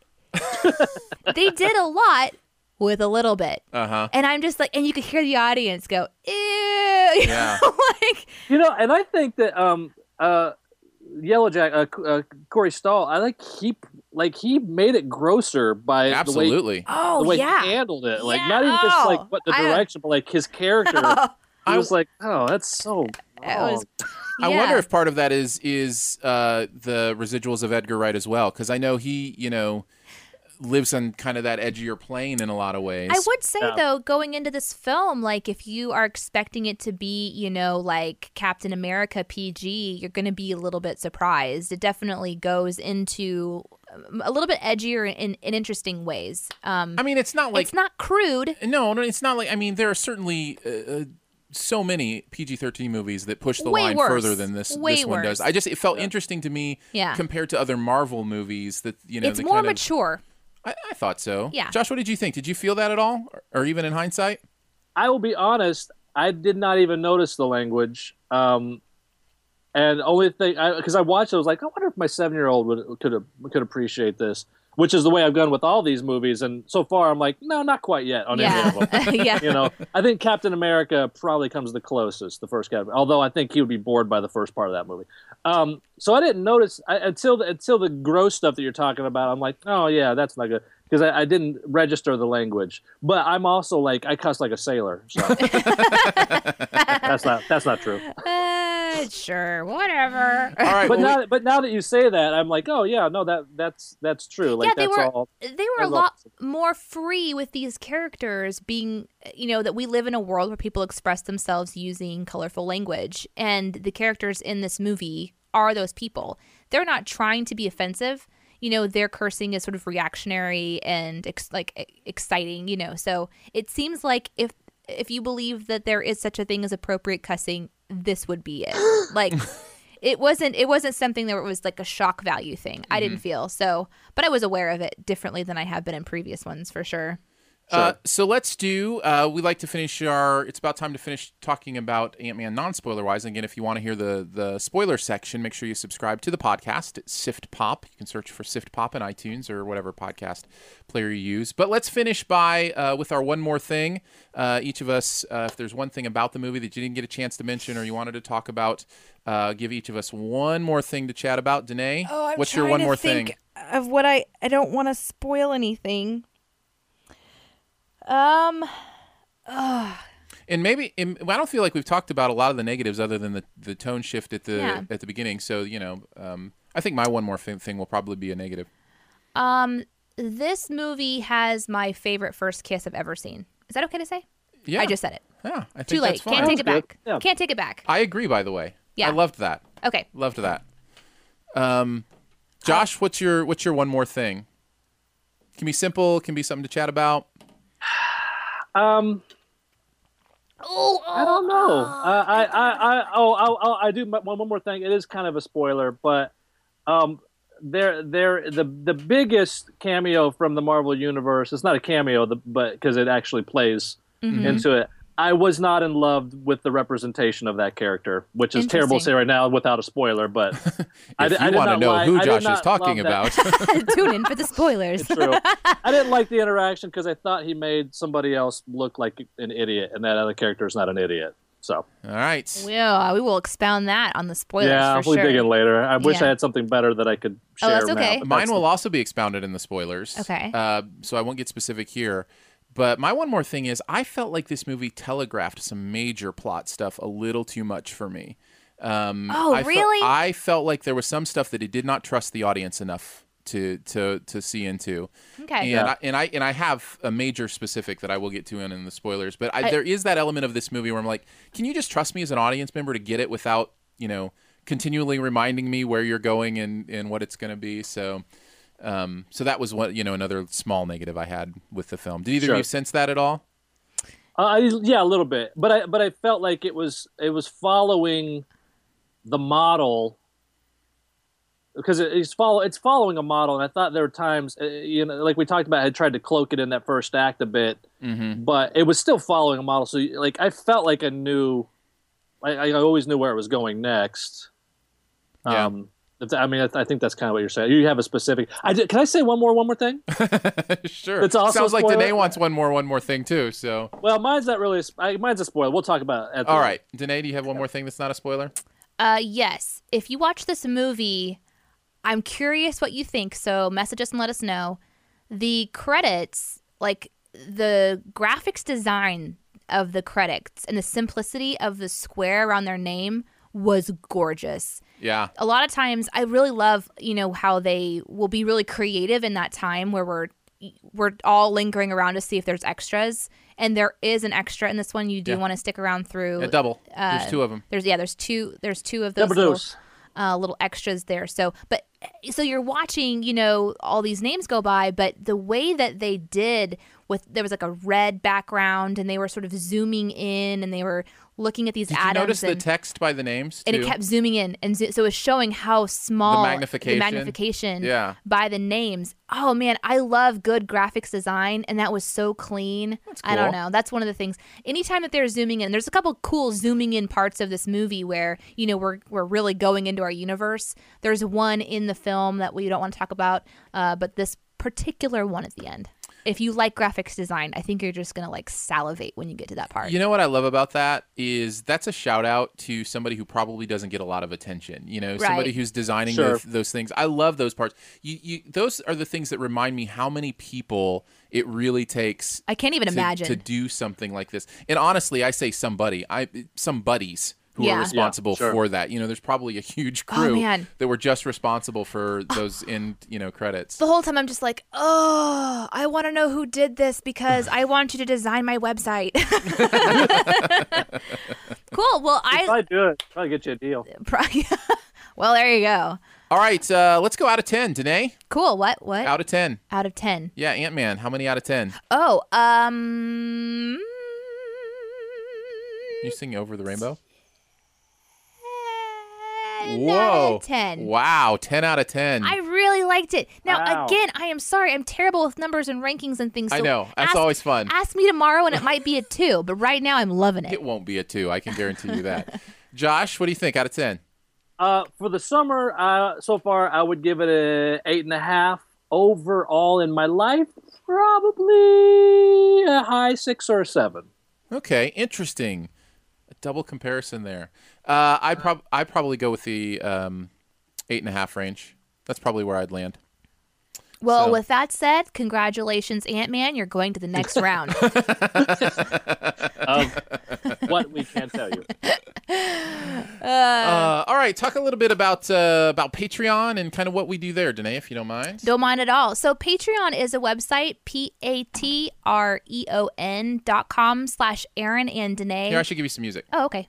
they did a lot with a little bit Uh huh. and i'm just like and you could hear the audience go ew Yeah. like You know, and I think that um uh Yellow Jack uh, uh Corey Stoll, I like he like he made it grosser by the way Absolutely. oh the way yeah he handled it. Like Yeah. not even just Oh, like what the I- direction, but like his character. I was like, oh, that's so. It was- wrong. I wonder if part of that is is uh, the residuals of Edgar Wright as well, because I know he, you know, lives on kind of that edgier plane in a lot of ways. I would say Yeah. though, going into this film, like if you are expecting it to be, you know, like Captain America PG, you're going to be a little bit surprised. It definitely goes into um, a little bit edgier in, in interesting ways. Um, I mean, it's not like it's not crude. no, no, it's not like. I mean, there are certainly uh, uh, so many PG-13 movies that push the Way line worse. further than this Way this one does. I just it felt interesting to me Yeah. compared to other Marvel movies that you know it's they more kind of, mature. I, I thought so. Yeah. Josh, what did you think? Did you feel that at all, or, or even in hindsight? I will be honest. I did not even notice the language. Um, and only thing, because I, watched it, I was like, I wonder if my seven year old would could could appreciate this. Which is the way I've gone with all these movies, and so far I'm like, no, not quite yet on any of them. Yeah, yeah. you know, I think Captain America probably comes the closest, the first Captain. Although I think he would be bored by the first part of that movie. Um, so I didn't notice I, until the, until the gross stuff that you're talking about. I'm like, oh yeah, that's not good because I, I didn't register the language. But I'm also like, I cuss like a sailor, so that's not that's not true. Uh, sure, whatever. All right. But well, we- now, but now that you say that, I'm like, oh yeah, no, that that's that's true. Like yeah, they that's were all. they were a that's all- lot more free with these characters being you know that we live in a world where people express themselves using colorful language and the characters in this movie are those people. They're not trying to be offensive. You know, their cursing is sort of reactionary and ex- like exciting, you know. So, it seems like if if you believe that there is such a thing as appropriate cussing, this would be it. like it wasn't it wasn't something that was like a shock value thing. I didn't mm-hmm. feel so, but I was aware of it differently than I have been in previous ones for sure. Uh, so let's do. Uh, we like to finish our. It's about time to finish talking about Ant Man non spoiler wise. Again, if you want to hear the the spoiler section, make sure you subscribe to the podcast. It's Sift Pop. You can search for Sift Pop in iTunes or whatever podcast player you use. But let's finish by uh, with our one more thing. Uh, each of us, uh, if there's one thing about the movie that you didn't get a chance to mention or you wanted to talk about, uh, give each of us one more thing to chat about. Danae, Oh, I'm what's your one to more think thing? Of what I I don't want to spoil anything. Um, And maybe and I don't feel like we've talked about a lot of the negatives other than the, the tone shift at the Yeah. at the beginning. So you know, um, I think my one more thing, thing will probably be a negative. Um this movie has my favorite first kiss I've ever seen. Is that okay to say? Yeah, I just said it. yeah. I think Too late. That's fine. Can't take it back. Yeah. Can't take it back. I agree. By the way, Yeah. I loved that. Okay. Loved that. Um, Josh, what's your what's your one more thing? Can be simple. Can be something to chat about. Um, Oh, I don't know. Uh, I, I, I, oh, I, I, I do one, one more thing. It is kind of a spoiler, but um, they're, they're the the biggest cameo from the Marvel universe. It's not a cameo, the, but because it actually plays Mm-hmm. into it. I was not in love with the representation of that character, which is terrible to say right now without a spoiler. But I, If I you did want to know like- who Josh is talking about, Tune in for the spoilers. True. I didn't like the interaction because I thought he made somebody else look like an idiot, and that other character is not an idiot. So all right. Well, we will expound that on the spoilers yeah, for we'll sure. dig in later. I wish Yeah. I had something better that I could share. Oh, share. that's okay. but Mine that's will also be expounded in the spoilers. Okay. Uh, so I won't get specific here. But my one more thing is, I felt like this movie telegraphed some major plot stuff a little too much for me. Um, Oh, I fe- really? I felt like there was some stuff that it did not trust the audience enough to to to see into. Okay. And Yeah. I, and I and I have a major specific that I will get to in, in the spoilers. But I, there is that element of this movie where I'm like, can you just trust me as an audience member to get it without you know continually reminding me where you're going and and what it's going to be? So. Um, so that was what you know another small negative I had with the film. Did either Sure. of you sense that at all? Uh, yeah, a little bit, but I but I felt like it was it was following the model because it, it's follow it's following a model, and I thought there were times uh, you know like we talked about, I had tried to cloak it in that first act a bit, Mm-hmm. but it was still following a model. So like I felt like I knew, I, I always knew where it was going next. Yeah. Um, I mean, I, I think that's kind of what you're saying. You have a specific. I did, can I say one more one more thing? sure. It's also Sounds like spoiler. Danae wants one more one more thing too. So Well, mine's not really. A, mine's a spoiler. We'll talk about it. At the all end. right, Danae, do you have one more thing that's not a spoiler? Uh, yes. If you watch this movie, I'm curious what you think. So message us and let us know. The credits, like the graphics design of the credits and the simplicity of the square around their name was gorgeous. Yeah. a lot of times I really love, you know, how they will be really creative in that time where we're we're all lingering around to see if there's extras. And there is an extra in this one. You do Yeah. want to stick around through. A double. uh, There's two of them. There's yeah, there's two there's two of those Double little, dose. uh, little extras there. So, but so you're watching, you know, all these names go by, but the way that they did with there was like a red background and they were sort of zooming in and they were looking at these Did you atoms notice the text by the names? and it kept zooming in and zo- so it was showing how small magnification. magnification Yeah. by the names. Oh man, I love good graphics design and that was so clean. I don't know. That's one of the things. Anytime that they're zooming in, there's a couple cool zooming in parts of this movie where, you know, we're we're really going into our universe. There's one in the film that we don't want to talk about, uh, but this particular one at the end. If you like graphics design, I think you're just gonna like salivate when you get to that part. You know what I love about that is that's a shout out to somebody who probably doesn't get a lot of attention. You know, somebody who's designing Sure. those, those things. I love those parts. You, you, those are the things that remind me how many people it really takes. I can't even to, imagine. to do something like this. And honestly, I say somebody, I some buddies who Yeah. are Yeah, responsible sure. for that. You know, there's probably a huge Oh, crew man. that were just responsible for those in you know credits. the whole time I'm just like, oh, I want to know who did this because I want you to design my website. cool. Well, If I I do it, I'll get you a deal. probably. well, there you go. All right, uh, let's go out of ten, Danae. Cool. What? What? Out of ten. Out of ten. Yeah, Ant Man. How many out of ten? Oh, um. You sing over the rainbow? Nine Whoa. out of ten. Wow, 10 out of 10. I really liked it. Now, Wow. again, I am sorry. I'm terrible with numbers and rankings and things. I so know. That's ask- always fun. Ask me tomorrow, and it might be a two. But right now, I'm loving it. It won't be a 2. I can guarantee you that. Josh, what do you think out of 10? Uh, for the summer, uh, so far, I would give it a eight and a half. Overall, in my life, probably a high six or a seven. Okay, interesting. A double comparison there. Uh, I prob I probably go with the um, eight and a half range. That's probably where I'd land. Well, So- with that said, congratulations, Ant Man. You're going to the next round. Of what we can't tell you. Uh, all right, talk a little bit about uh, about Patreon and kind of what we do there, Danae, if you don't mind. Don't mind at all. So Patreon is a website, P A T R E O N dot com slash Aaron and Danae. Here, I should give you some music. oh, okay.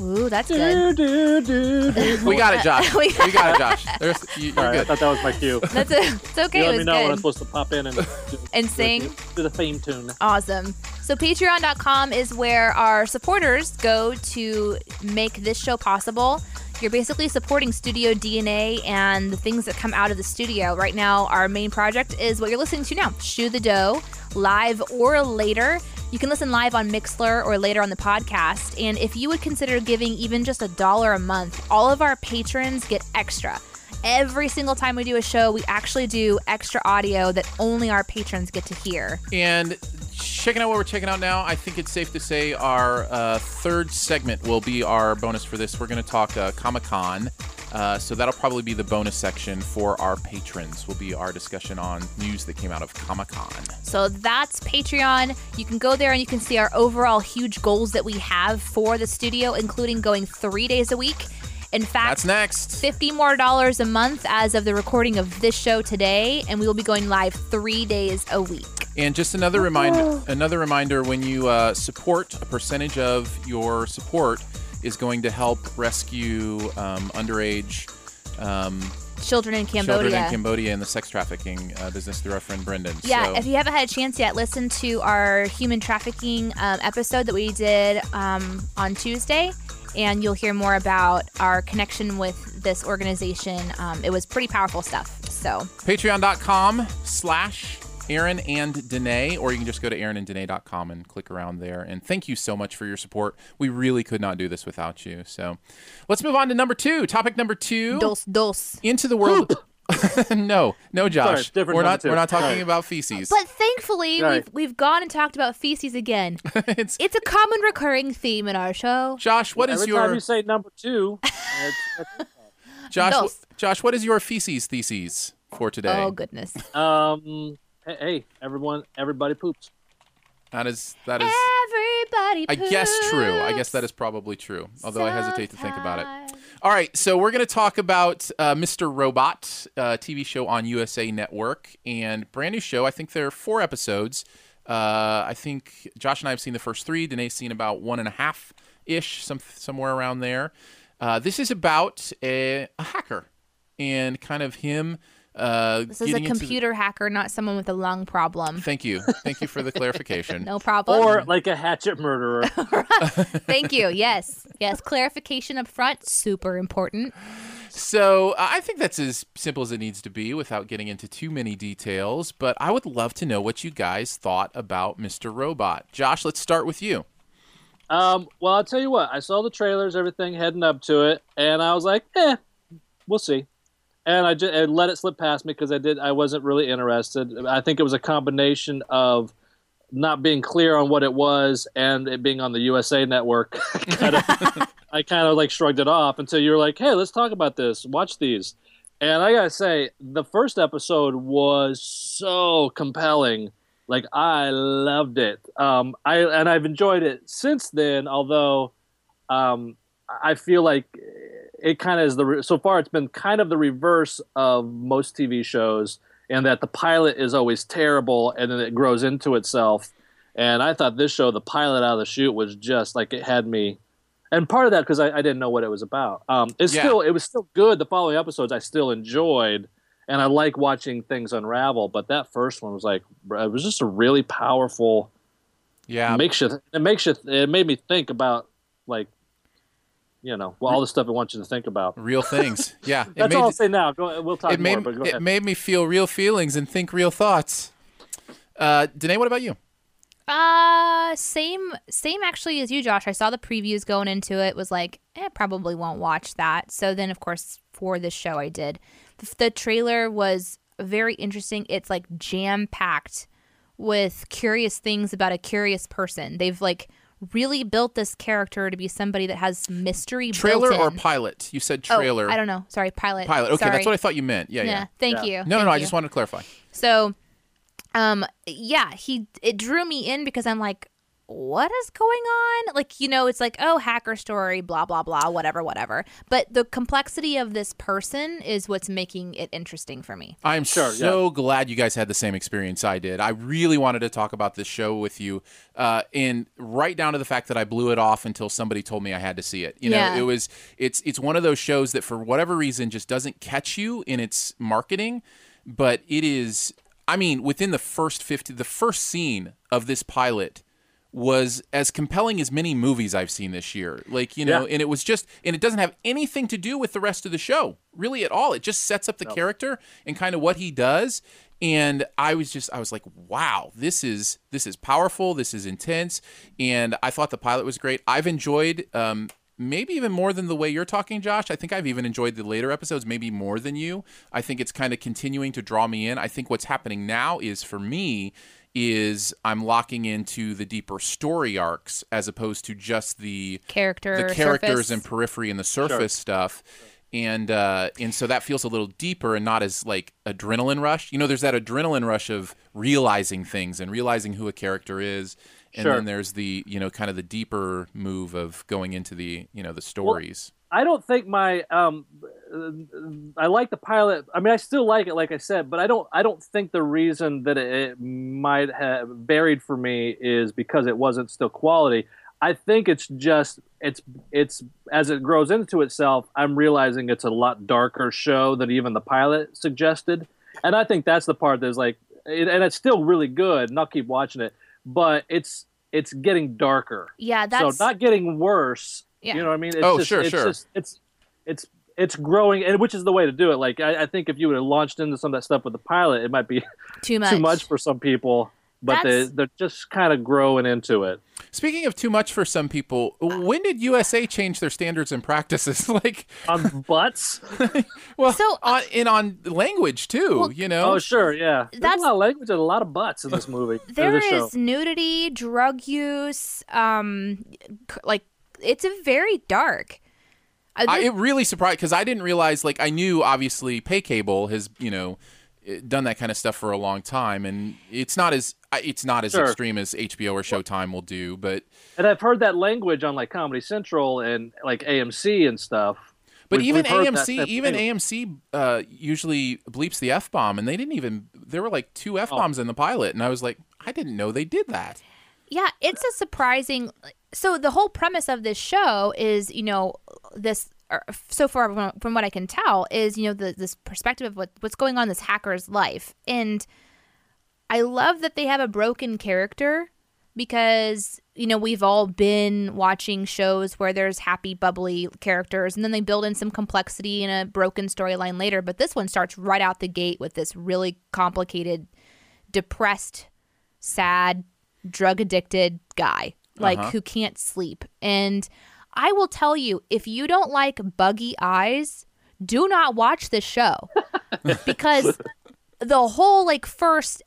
Ooh, that's good. Do, do, do, do. We got it, Josh. We we got it, Josh. There's, you, you're All right, I good. thought that was my cue. That's a, it's okay. you let it me was know when I'm good. supposed to pop in and do, And sing. do the theme tune. Awesome. So patreon.com is where our supporters go to make this show possible. You're basically supporting Studio DNA and the things that come out of the studio. Right now, our main project is what you're listening to now Shoe the Dough, live or later. You can listen live on Mixlr or later on the podcast. And if you would consider giving even just a dollar a month, all of our patrons get extra. Every single time we do a show, we actually do extra audio that only our patrons get to hear. And checking out what we're checking out now, I think it's safe to say our uh, third segment will be our bonus for this. We're going to talk uh, Comic Con. Uh, so that'll probably be the bonus section for our patrons. Will be our discussion on news that came out of Comic Con. So that's Patreon. You can go there and you can see our overall huge goals that we have for the studio, including going three days a week. In fact, That's next. 50 more dollars a month as of the recording of this show today, and we will be going live three days a week. And just another reminder, another reminder: when you uh, support, a percentage of your support is going to help rescue um, underage um, Children in Cambodia. children in Cambodia in the sex trafficking uh, business through our friend Brendan. Yeah, so, if you haven't had a chance yet, listen to our human trafficking um, episode that we did um, on Tuesday, and you'll hear more about our connection with this organization. Um, it was pretty powerful stuff. So, patreon.com slash Aaron and Danae, or you can just go to aaronanddanae.com and click around there. And thank you so much for your support. We really could not do this without you. So let's move on to number two. Topic number two. dos dos. Into the world. no, no, Josh. it's different we're not. two. We're not talking Sorry. about feces. But thankfully, Right. we've we've gone and talked about feces again. it's it's a common recurring theme in our show. Josh. What is Every your time you say number two, it's, it's, Josh? Josh, what is your feces thesis for today? Oh goodness. um, hey, hey, everyone, everybody poops. that is that is. Everybody. Poops. I guess true. I guess that is probably true. Although I hesitate to think about it. All right, so we're going to talk about uh, Mr. Robot, uh, TV show on USA Network, and brand new show. I think there are four episodes. Uh, I think Josh and I have seen the first three. Danae's seen about one and a half ish, some somewhere around there. Uh, this is about a, a hacker and kind of him Uh, This is a getting into the- computer hacker, not someone with a lung problem. Thank you. Thank you for the clarification. No problem. Or like a hatchet murderer. Thank you. Yes. Yes. Clarification up front, super important. So uh, I think that's as simple as it needs to be without getting into too many details. But I would love to know what you guys thought about Mr. Robot. Josh, let's start with you. Um, well, I'll tell you what. I saw the trailers, everything heading up to it, and I was like, "Eh, we'll see." And I just I let it slip past me because I did. I wasn't really interested. I think it was a combination of not being clear on what it was and it being on the USA Network. kind of, I kind of like shrugged it off until you were like, "Hey, let's talk about this. Watch these." And I gotta say, the first episode was so compelling. Like I loved it. Um, I and I've enjoyed it since then. Although, um, I feel like it kind of is the re- so far it's been kind of the reverse of most TV shows, in that the pilot is always terrible and then it grows into itself. And I thought this show, the pilot out of the chute, was just like it had me. And part of that because I, I didn't know what it was about. Um, it's Yeah. still it was still good. The following episodes I still enjoyed, and I like watching things unravel. But that first one was like it was just a really powerful. Yeah. makes you it makes you it made me think about like, you know, well, all the stuff it want you to think about. Real things. Yeah. That's made, all I'll say now. Go, we'll talk it made, more. But go it ahead. made me feel real feelings and think real thoughts. Uh, Danae, what about you? Uh, same, same actually as you, Josh. I saw the previews going into it. Was like, eh, probably won't watch that. So then, of course, for this show, I did. The, the trailer was very interesting. It's like jam packed with curious things about a curious person. They've like really built this character to be somebody that has mystery. Trailer built or pilot? You said trailer. Oh, trailer. I don't know. Sorry, pilot. Pilot. Okay, Sorry. that's what I thought you meant. Yeah, yeah. Yeah, thank Yeah. you. No, no, Thank no. I you. just wanted to clarify. So, um, yeah, he it drew me in because I'm like, what is going on? Like, you know, it's like, oh, hacker story, blah blah blah, whatever, whatever. But the complexity of this person is what's making it interesting for me. I'm Sure, so glad you guys had the same experience I did. I really wanted to talk about this show with you, uh, and right down to the fact that I blew it off until somebody told me I had to see it. You know, Yeah. it was it's it's one of those shows that for whatever reason just doesn't catch you in its marketing, but it is. I mean, within the first fifty, the first scene of this pilot was as compelling as many movies I've seen this year. Like, you know, Yeah. and it was just and it doesn't have anything to do with the rest of the show, really at all. It just sets up the character and kind of what he does. And I was just I was like, wow, this is this is powerful, this is intense, and I thought the pilot was great. I've enjoyed um maybe even more than the way you're talking, Josh. I think I've even enjoyed the later episodes, maybe more than you. I think it's kind of continuing to draw me in. I think what's happening now is for me is I'm locking into the deeper story arcs as opposed to just the Character, the characters surface. and periphery and the surface stuff. And uh, and so that feels a little deeper and not as like adrenaline rush. You know, there's that adrenaline rush of realizing things and realizing who a character is, and Sure. then there's the you know kind of the deeper move of going into the you know the stories. I don't think my um, uh, I like the pilot. I mean, I still like it, like I said, but I don't. I don't think the reason that it might have buried for me is because it wasn't still quality. I think it's just it's it's as it grows into itself. I'm realizing it's a lot darker show than even the pilot suggested, and I think that's the part that's like, it, and it's still really good, and I'll keep watching it. But it's it's getting darker Yeah, that's so not getting worse. Yeah. You know what I mean? It's Oh, just, sure, it's sure. Just, it's it's it's growing, and which is the way to do it. Like I, I think if you would have launched into some of that stuff with the pilot, it might be too much. too much for some people. But they, That's- they're just kind of growing into it. Speaking of too much for some people, when did USA change their standards and practices? like, On butts? well, So- on, and on language too. Well, you know, oh, sure, yeah. There's That's- a lot of language and a lot of butts in this movie. or There this show. is nudity, drug use, um, c- like it's a very dark. Uh, I, this- it really surprised because I didn't realize. Like, I knew obviously pay cable has you know eh, done that kind of stuff for a long time, and it's not as it's not as Sure. extreme as HBO or Showtime will do. But And I've heard that language on like Comedy Central and like AMC and stuff. but We've- even we've heard that AMC, even thing. AMC uh, usually bleeps the f bomb, and they didn't even. There were like two f bombs in the pilot, and I was like, I didn't know they did that. Yeah, it's a surprising. So the whole premise of this show is, you know, this or so far from, from what I can tell, is you know the, this perspective of what what's going on in this hacker's life, and I love that they have a broken character because you know we've all been watching shows where there's happy bubbly characters and then they build in some complexity in a broken storyline later but this one starts right out the gate with this really complicated depressed sad drug addicted guy like Uh-huh. who can't sleep. And i will tell you if you don't like buggy eyes do not watch this show. Because the whole like first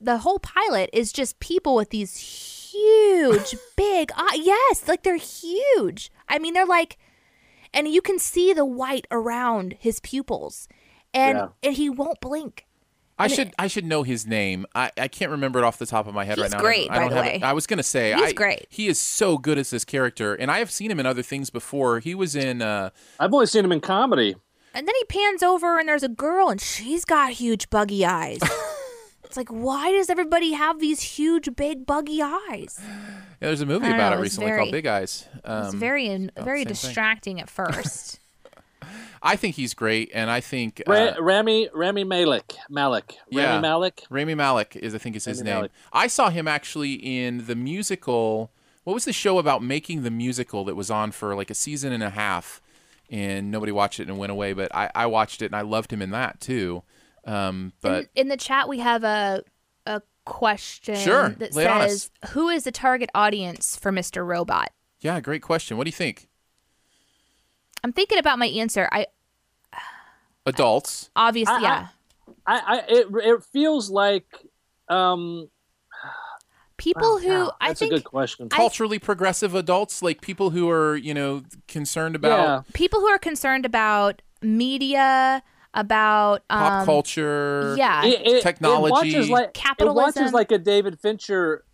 the whole pilot is just people with these huge big eye yes like they're huge. I mean they're like and you can see the white around his pupils. And Yeah. and he won't blink I should I should know his name. I, I can't remember it off the top of my head right now. He's now. great, I by don't the way. It. I was gonna say He's I- great. He is so good as this character, and I have seen him in other things before. He was in uh, I've only seen him in comedy. and then he pans over and there's a girl and she's got huge buggy eyes it's like why does everybody have these huge big buggy eyes yeah, there's a movie about know, it it recently very- called Big Eyes. Um, it's very about very the same thing. distracting at first I think he's great, and I think uh, Ra- Rami Rami Malik Malik. Yeah. Rami Malek. Rami Malik is I think is his Rami name. Malek. I saw him actually in the musical. What was the show about making the musical that was on for like a season and a half, and nobody watched it and went away. But I, I watched it and I loved him in that too. Um, but in, in the chat we have a a question Sure, that lay it on us. says who is the target audience for Mr. Robot? yeah, great question. What do you think? I'm thinking about my answer. I Adults. obviously I- I- yeah. I, I it it feels like um People oh, who wow, I that's think a good question. culturally progressive adults, like people who are, you know, concerned about yeah. people who are concerned about media, about pop um, culture. Yeah. It- it- technology, It watches like It watches like a David Fincher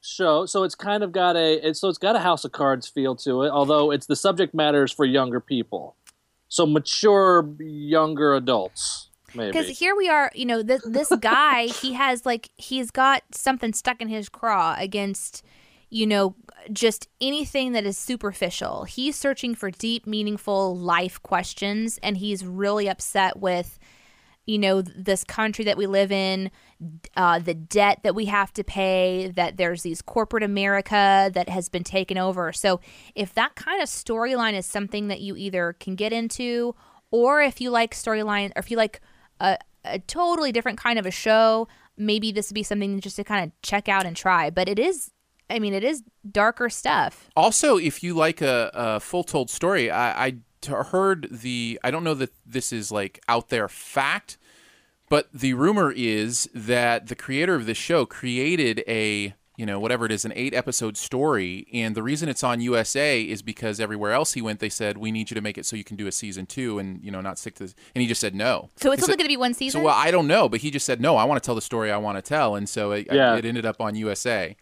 show, so it's kind of got a it's, so it's got a House of Cards feel to it. Although it's the subject matters for younger people, so mature younger adults because here we are you know this this guy he has like he's got something stuck in his craw against you know just anything that is superficial he's searching for deep meaningful life questions and he's really upset with you know this country that we live in uh, the debt that we have to pay that there's these corporate america that has been taken over. So if that kind of storyline is something that you either can get into or if you like storyline or if you like a, a totally different kind of a show maybe this would be something just to kind of check out and try. But it is i mean it is darker stuff. Also, if you like a, a full told story, I, I heard the. I don't know that this is like out there fact, but the rumor is that the creator of this show created a you know whatever it is an eight episode story. And the reason it's on usa is because everywhere else he went they said we need you to make it so you can do a season two and you know not stick to this. And he just said no. So it's only going to be one season? So well i don't know but he just said no i want to tell the story i want to tell. And so it, Yeah. it ended up on usa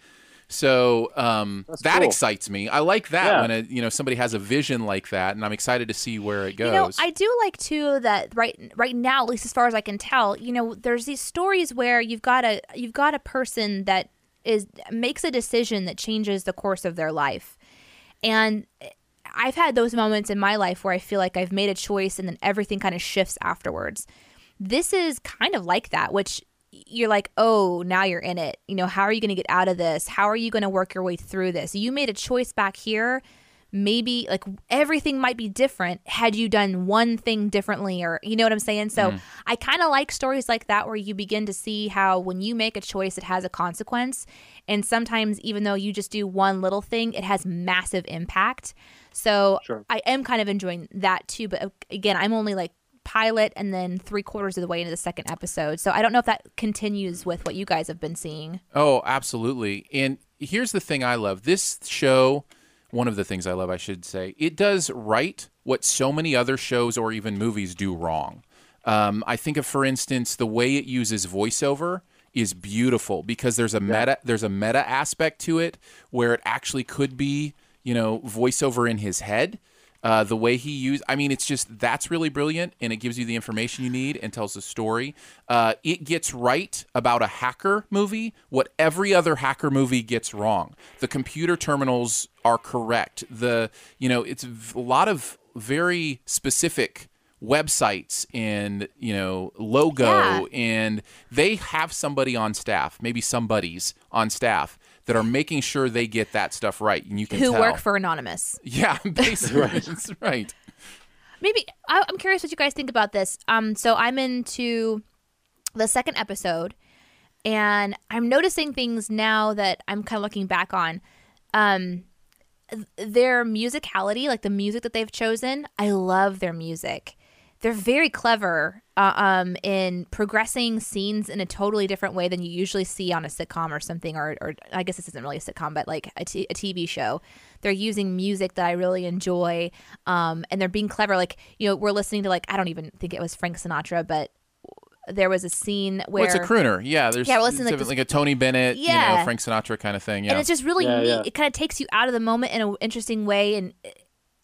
so um, that cool. excites me. I like that Yeah. when a, you know somebody has a vision like that, and I'm excited to see where it goes. You know, I do like too that right right now, at least as far as I can tell, you know, there's these stories where you've got a you've got a person that is makes a decision that changes the course of their life. And I've had those moments in my life where I feel like I've made a choice and then everything kind of shifts afterwards. This is kind of like that, which you're like, oh, now you're in it. You know, how are you going to get out of this? How are you going to work your way through this? You made a choice back here. Maybe like everything might be different had you done one thing differently, or you know what I'm saying? So mm. I kind of like stories like that where you begin to see how when you make a choice, it has a consequence. And sometimes, even though you just do one little thing, it has massive impact. So Sure. I am kind of enjoying that too. But again, I'm only like pilot and then three quarters of the way into the second episode. So I don't know if that continues with what you guys have been seeing. Oh, absolutely. And here's the thing I love. This show, one of the things I love, I should say, it does right what so many other shows or even movies do wrong. Um, I think of, for instance, the way it uses voiceover is beautiful because there's a meta there's a meta aspect to it where it actually could be you know voiceover in his head uh, the way he used i mean it's just that's really brilliant and it gives you the information you need and tells the story. Uh, it gets right about a hacker movie what every other hacker movie gets wrong. The computer terminals are correct. The you know it's a lot of very specific websites and you know logo Yeah. and they have somebody on staff maybe somebody's on staff that are making sure they get that stuff right and you can Who tell. work for Anonymous? yeah basically that's right maybe I, I'm curious what you guys think about this. Um, so I'm into the second episode, and I'm noticing things now that I'm kind of looking back on. Um, their musicality, like the music that they've chosen, I love their music. They're very clever uh, um, in progressing scenes in a totally different way than you usually see on a sitcom or something. Or, or I guess this isn't really a sitcom, but like a, t- a TV show. They're using music that I really enjoy, um, and they're being clever. Like you know, we're listening to like I don't even think it was Frank Sinatra, but there was a scene where well, it's a crooner yeah there's Yeah, well, listen, like it's this- like a tony bennett you Yeah. know frank sinatra kind of thing yeah and it's just really Yeah, neat. yeah. It kind of takes you out of the moment in an interesting way, and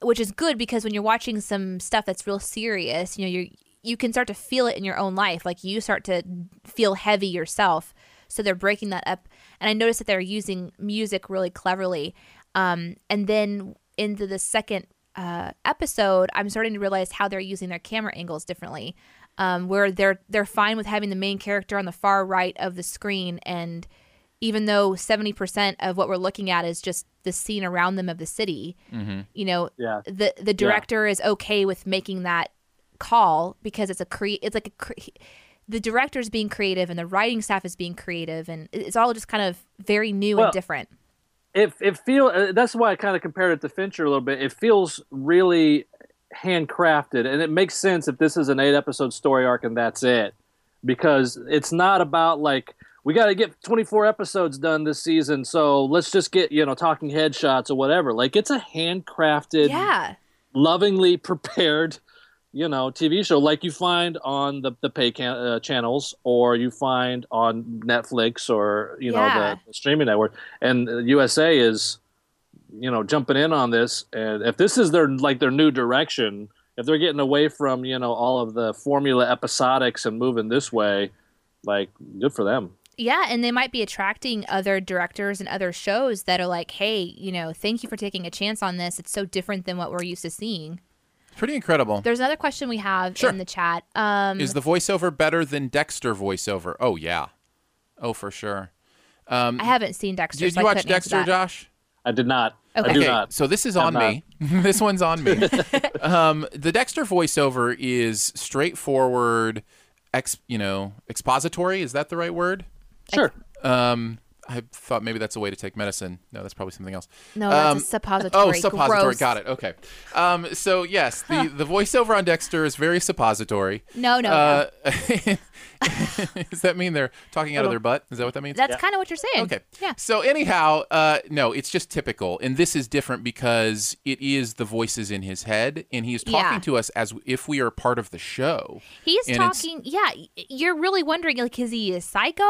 which is good because when you're watching some stuff that's real serious, you know, you you can start to feel it in your own life. Like you start to feel heavy yourself. So they're breaking that up, and I noticed that they're using music really cleverly. Um, and then into the second uh, episode, I'm starting to realize how they're using their camera angles differently. Um, where they're they're fine with having the main character on the far right of the screen and even though 70% of what we're looking at is just the scene around them of the city you know Yeah. the the director is okay with making that call because it's a cre- it's like a cre- the director is being creative and the writing staff is being creative and it's all just kind of very new Well, and different it it feel uh, that's why I kind of compared it to Fincher a little bit. It feels really handcrafted, and it makes sense if this is an eight episode story arc and that's it, because it's not about like we got to get 24 episodes done this season, so let's just get you know talking headshots or whatever. Like it's a handcrafted, yeah lovingly prepared you know tv show like you find on the, the pay can, uh, channels or you find on netflix or you know Yeah. the, the streaming network and uh, usa is you know jumping in on this and if this is their like their new direction if they're getting away from you know all of the formula episodics and moving this way like good for them Yeah, and they might be attracting other directors and other shows that are like, hey, you know, thank you for taking a chance on this. It's so different than what we're used to seeing. Pretty incredible There's another question we have Sure. in the chat. Um, Is the voiceover better than Dexter voiceover? Oh yeah, oh for sure. Um, I haven't seen Dexter. did so you I watch Dexter. Josh? i did not Okay. i do okay, not so this is I'm on not. me. this one's on me. um, the Dexter voiceover is straightforward, ex, you know, expository. Is that the right word? sure Um, I thought maybe that's a way to take medicine. No, that's probably something else. No, that's Um, a suppository. Oh, suppository. Gross. Got it. Okay. Um, so yes, the the voiceover on Dexter is very suppository. No, no, Uh, does that mean they're talking out of their butt? Is that what that means? That's kind of what you're saying. Okay. Yeah. So anyhow, uh, no, it's just typical, and this is different because it is the voices in his head, and he is talking Yeah. to us as if we are part of the show. He's talking. Yeah, you're really wondering, like, is he a psycho?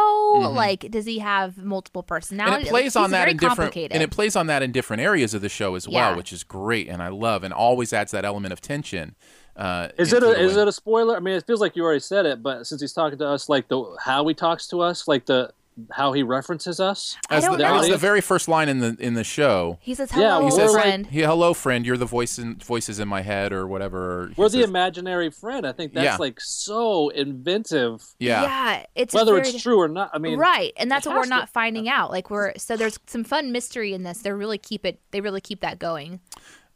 Like, does he have multiple Mm-hmm. And personalities? it plays Like, on that in different, and it plays on that in different areas of the show as well, Yeah. which is great, and I love, and always adds that element of tension. Uh, Is it a the is it a spoiler? I mean, it feels like you already said it, but since he's talking to us, like the how he talks to us, like the how he references us. I As don't the, know. It's the very first line in the in the show. he says, Yeah, "Hello, he says, friend." Yeah, hello, friend. You're the voice in, voices in my head, or whatever. he We're the imaginary friend. I think that's Yeah. like so inventive, yeah. yeah, it's whether very it's true or not. I mean, right, and that's what we're has to- not finding out. Like, we're so there's some fun mystery in this. They really keep it. They really keep that going.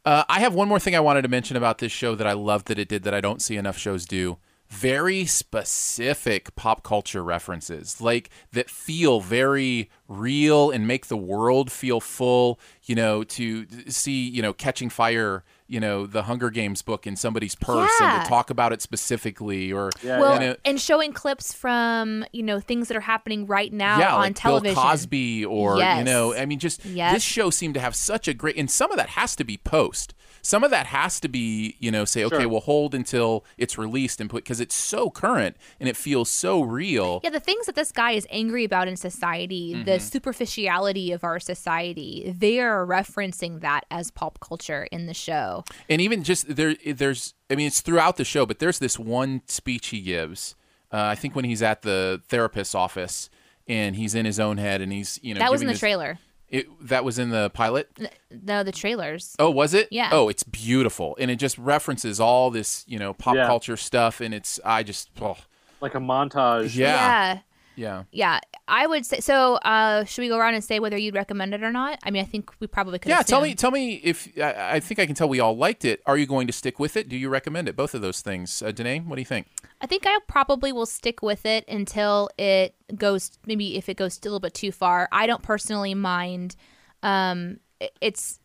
Uh, I have one more thing I wanted to mention about this show that I love that it did that I don't see enough shows do. Very specific pop culture references, like that feel very real and make the world feel full. You know, to see, you know, catching fire, you know, the Hunger Games book in somebody's purse and to talk about it specifically, or Yeah, well, you know, and showing clips from you know things that are happening right now yeah, on like television. Bill Cosby, or you know, I mean, just Yes. this show seemed to have such a great, and some of that has to be post. Some of that has to be, you know, say, okay, Sure. we'll hold until it's released and put because it's so current and it feels so real. Yeah, the things that this guy is angry about in society, the Mm-hmm. superficiality of our society, they are referencing that as pop culture in the show. And even just there, there's, I mean, it's throughout the show, but there's this one speech he gives. Uh, I think when he's at the therapist's office and he's in his own head and he's, you know, that was in the this- trailer. It, that was in the pilot. No, the trailers. Oh, was it? Yeah. Oh, it's beautiful, and it just references all this, you know, pop Yeah. culture stuff, and it's I just, oh, Like a montage. yeah, yeah. Yeah. Yeah, I would say so. Uh, should we go around and say whether you'd recommend it or not? I mean, I think we probably could. Yeah, tell me, tell me if I, I think I can tell we all liked it. Are you going to stick with it? Do you recommend it? Both of those things, uh, Danae. What do you think? I think I probably will stick with it until it goes. Maybe if it goes a little bit too far. I don't personally mind. Um, it- it's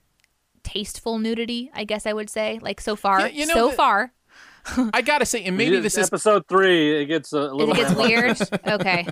tasteful nudity. I guess I would say. Like so far, Yeah, you know so that- far, I gotta say, and maybe this is episode three. It gets a little. it gets bit- weird. Okay.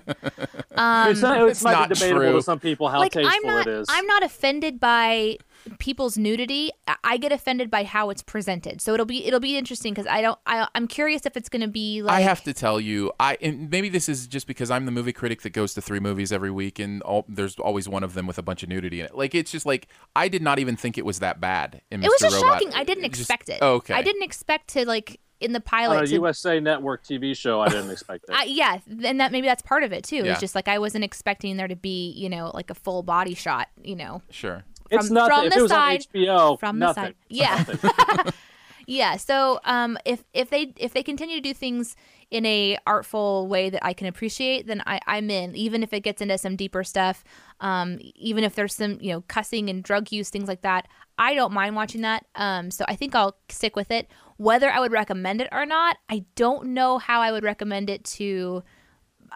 Um, it's, not, it's, It's might not be debatable true. to some people how like tasteful I'm not. it is. I'm not offended by people's nudity. I- I get offended by how it's presented. So it'll be it'll be interesting because I don't. I, I'm curious if it's going to be like. I have to tell you, I and maybe this is just because I'm the movie critic that goes to three movies every week, and all, there's always one of them with a bunch of nudity in it. Like it's just like I did not even think it was that bad. In It was just Robot. shocking. I didn't It just- expect it. Oh, okay. I didn't expect to like in the pilot a to USA Network TV show. I didn't expect that. I, yeah, and that maybe that's part of it too. Yeah. It's just like I wasn't expecting there to be, you know, like a full body shot, you know, Sure. it's from- nothing. from if the it was side- on HBO, from the side. Yeah. yeah. So, um, if if they if they continue to do things in a artful way that I can appreciate, then I, I'm in. Even if it gets into some deeper stuff, um, even if there's some you know cussing and drug use, things like that, I don't mind watching that. Um, so I think I'll stick with it. Whether I would recommend it or not, I don't know how I would recommend it to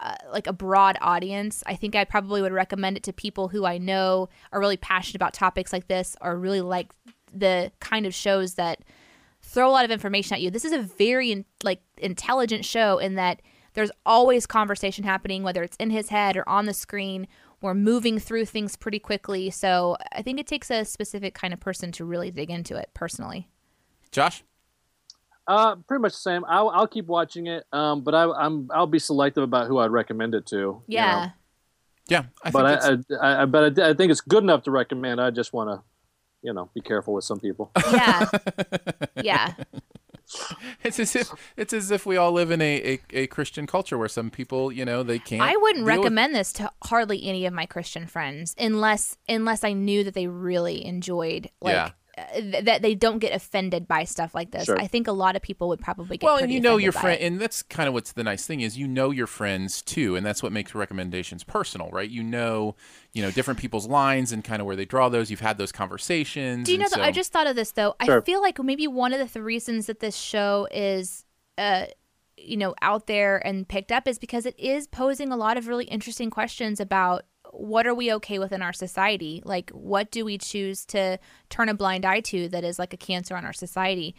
uh, like a broad audience. I think I probably would recommend it to people who I know are really passionate about topics like this or really like the kind of shows that throw a lot of information at you. This is a very in, like intelligent show in that there's always conversation happening whether it's in his head or on the screen. We're moving through things pretty quickly. So I think it takes a specific kind of person to really dig into it personally. Josh. Uh, pretty much the same. I'll, I'll keep watching it. Um, but I, I'm I'll be selective about who I'd recommend it to. you Yeah. know. Yeah, I But it's- I, I, I, but I, I think it's good enough to recommend. I just want to, you know, be careful with some people. Yeah. yeah. it's as if it's as if we all live in a, a, a Christian culture where some people, you know, they can't. I wouldn't deal with- recommend this to hardly any of my Christian friends unless unless I knew that they really enjoyed like Yeah. Th- that they don't get offended by stuff like this. Sure. I think a lot of people would probably get well, and you know your friend, and that's kind of what's the nice thing is you know your friends too, and that's what makes recommendations personal, right? You know, you know different people's lines and kind of where they draw those. You've had those conversations. Do you know so- I just thought of this though? I feel like maybe one of the th- reasons that this show is uh you know out there and picked up is because it is posing a lot of really interesting questions about what are we okay with in our society? Like what do we choose to turn a blind eye to that is like a cancer on our society?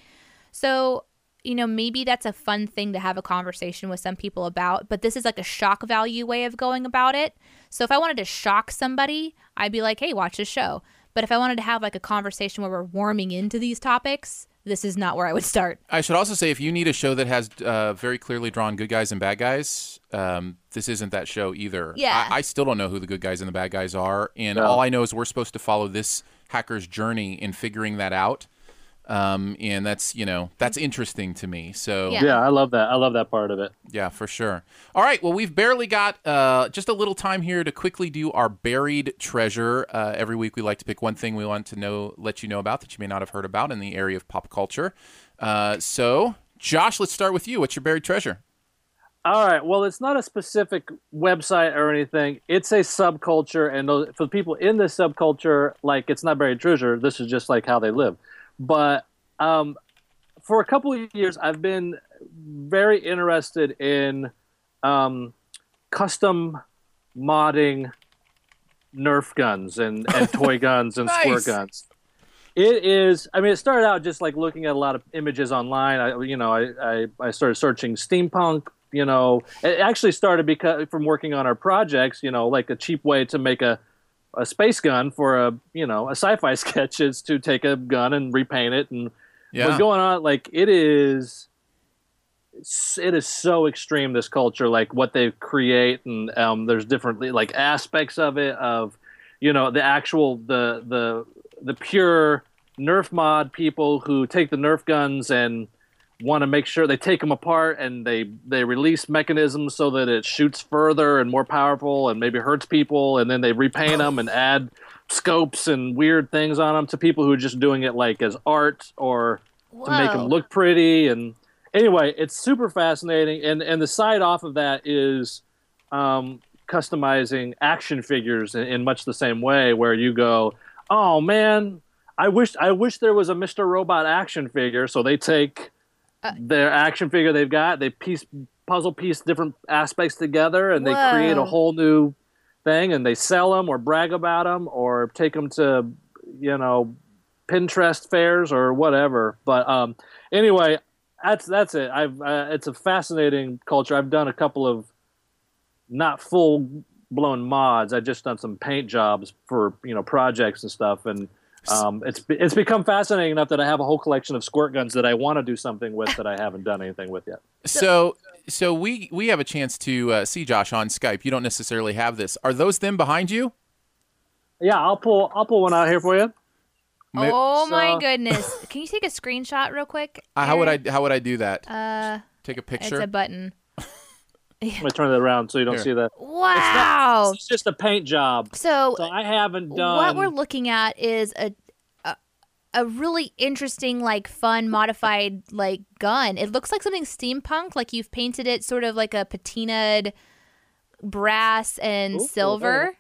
So, you know, maybe that's a fun thing to have a conversation with some people about, but this is like a shock value way of going about it. So if I wanted to shock somebody, I'd be like, hey, watch this show. But if I wanted to have like a conversation where we're warming into these topics, this is not where I would start. I should also say if you need a show that has uh, very clearly drawn good guys and bad guys, um, this isn't that show either. Yeah. I, I still don't know who the good guys and the bad guys are, and No. all I know is we're supposed to follow this hacker's journey in figuring that out. Um, and that's you know that's interesting to me. So Yeah. Yeah, I love that. I love that part of it. Yeah, for sure. All right. Well, we've barely got uh, just a little time here to quickly do our buried treasure. Uh, every week, we like to pick one thing we want to know, let you know about that you may not have heard about in the area of pop culture. Uh, so, Josh, let's start with you. What's your buried treasure? All right. Well, it's not a specific website or anything. It's a subculture, and those, for the people in this subculture, like it's not buried treasure. This is just like how they live. But um, for a couple of years, I've been very interested in um, custom modding Nerf guns and, and toy guns and Nice. squirt guns. It is. I mean, it started out just like looking at a lot of images online. I, you know, I, I, I started searching steampunk. You know, it actually started because from working on our projects. You know, like a cheap way to make a a space gun for a you know a sci-fi sketch is to take a gun and repaint it and Yeah. what's going on. Like it is. It is so extreme this culture, like what they create, and um, there's different like aspects of it. Of you know the actual the the the pure Nerf mod people who take the Nerf guns and want to make sure they take them apart and they they release mechanisms so that it shoots further and more powerful and maybe hurts people and then they repaint them and add scopes and weird things on them to people who are just doing it like as art or to make them look pretty and anyway it's super fascinating and and the side off of that is um, customizing action figures in, in much the same way where you go oh man i wish i wish there was a mr robot action figure. So they take Uh, their action figure they've got they piece puzzle piece different aspects together and they create a whole new thing and they sell them or brag about them or take them to you know pinterest fairs or whatever. But um anyway that's that's it. I've uh, it's a fascinating culture. I've done a couple of not full blown mods. I've just done some paint jobs for you know projects and stuff and um, it's it's become fascinating enough that I have a whole collection of squirt guns that I want to do something with that I haven't done anything with yet. So, so we we have a chance to uh, see Josh on Skype. You don't necessarily have this. Are those them behind you? Yeah, I'll pull I'll pull one out here for you. Ma- Oh my goodness! Can you take a screenshot real quick? Uh, how would I how would I do that? Uh, Take a picture. it's picture. a button. Let me turn it around so you don't Here. see that. Wow. It's just a paint job. So So I haven't done. what we're looking at is a, a a really interesting like fun modified like gun it looks like something steampunk like you've painted it sort of like a patinaed brass and Ooh, silver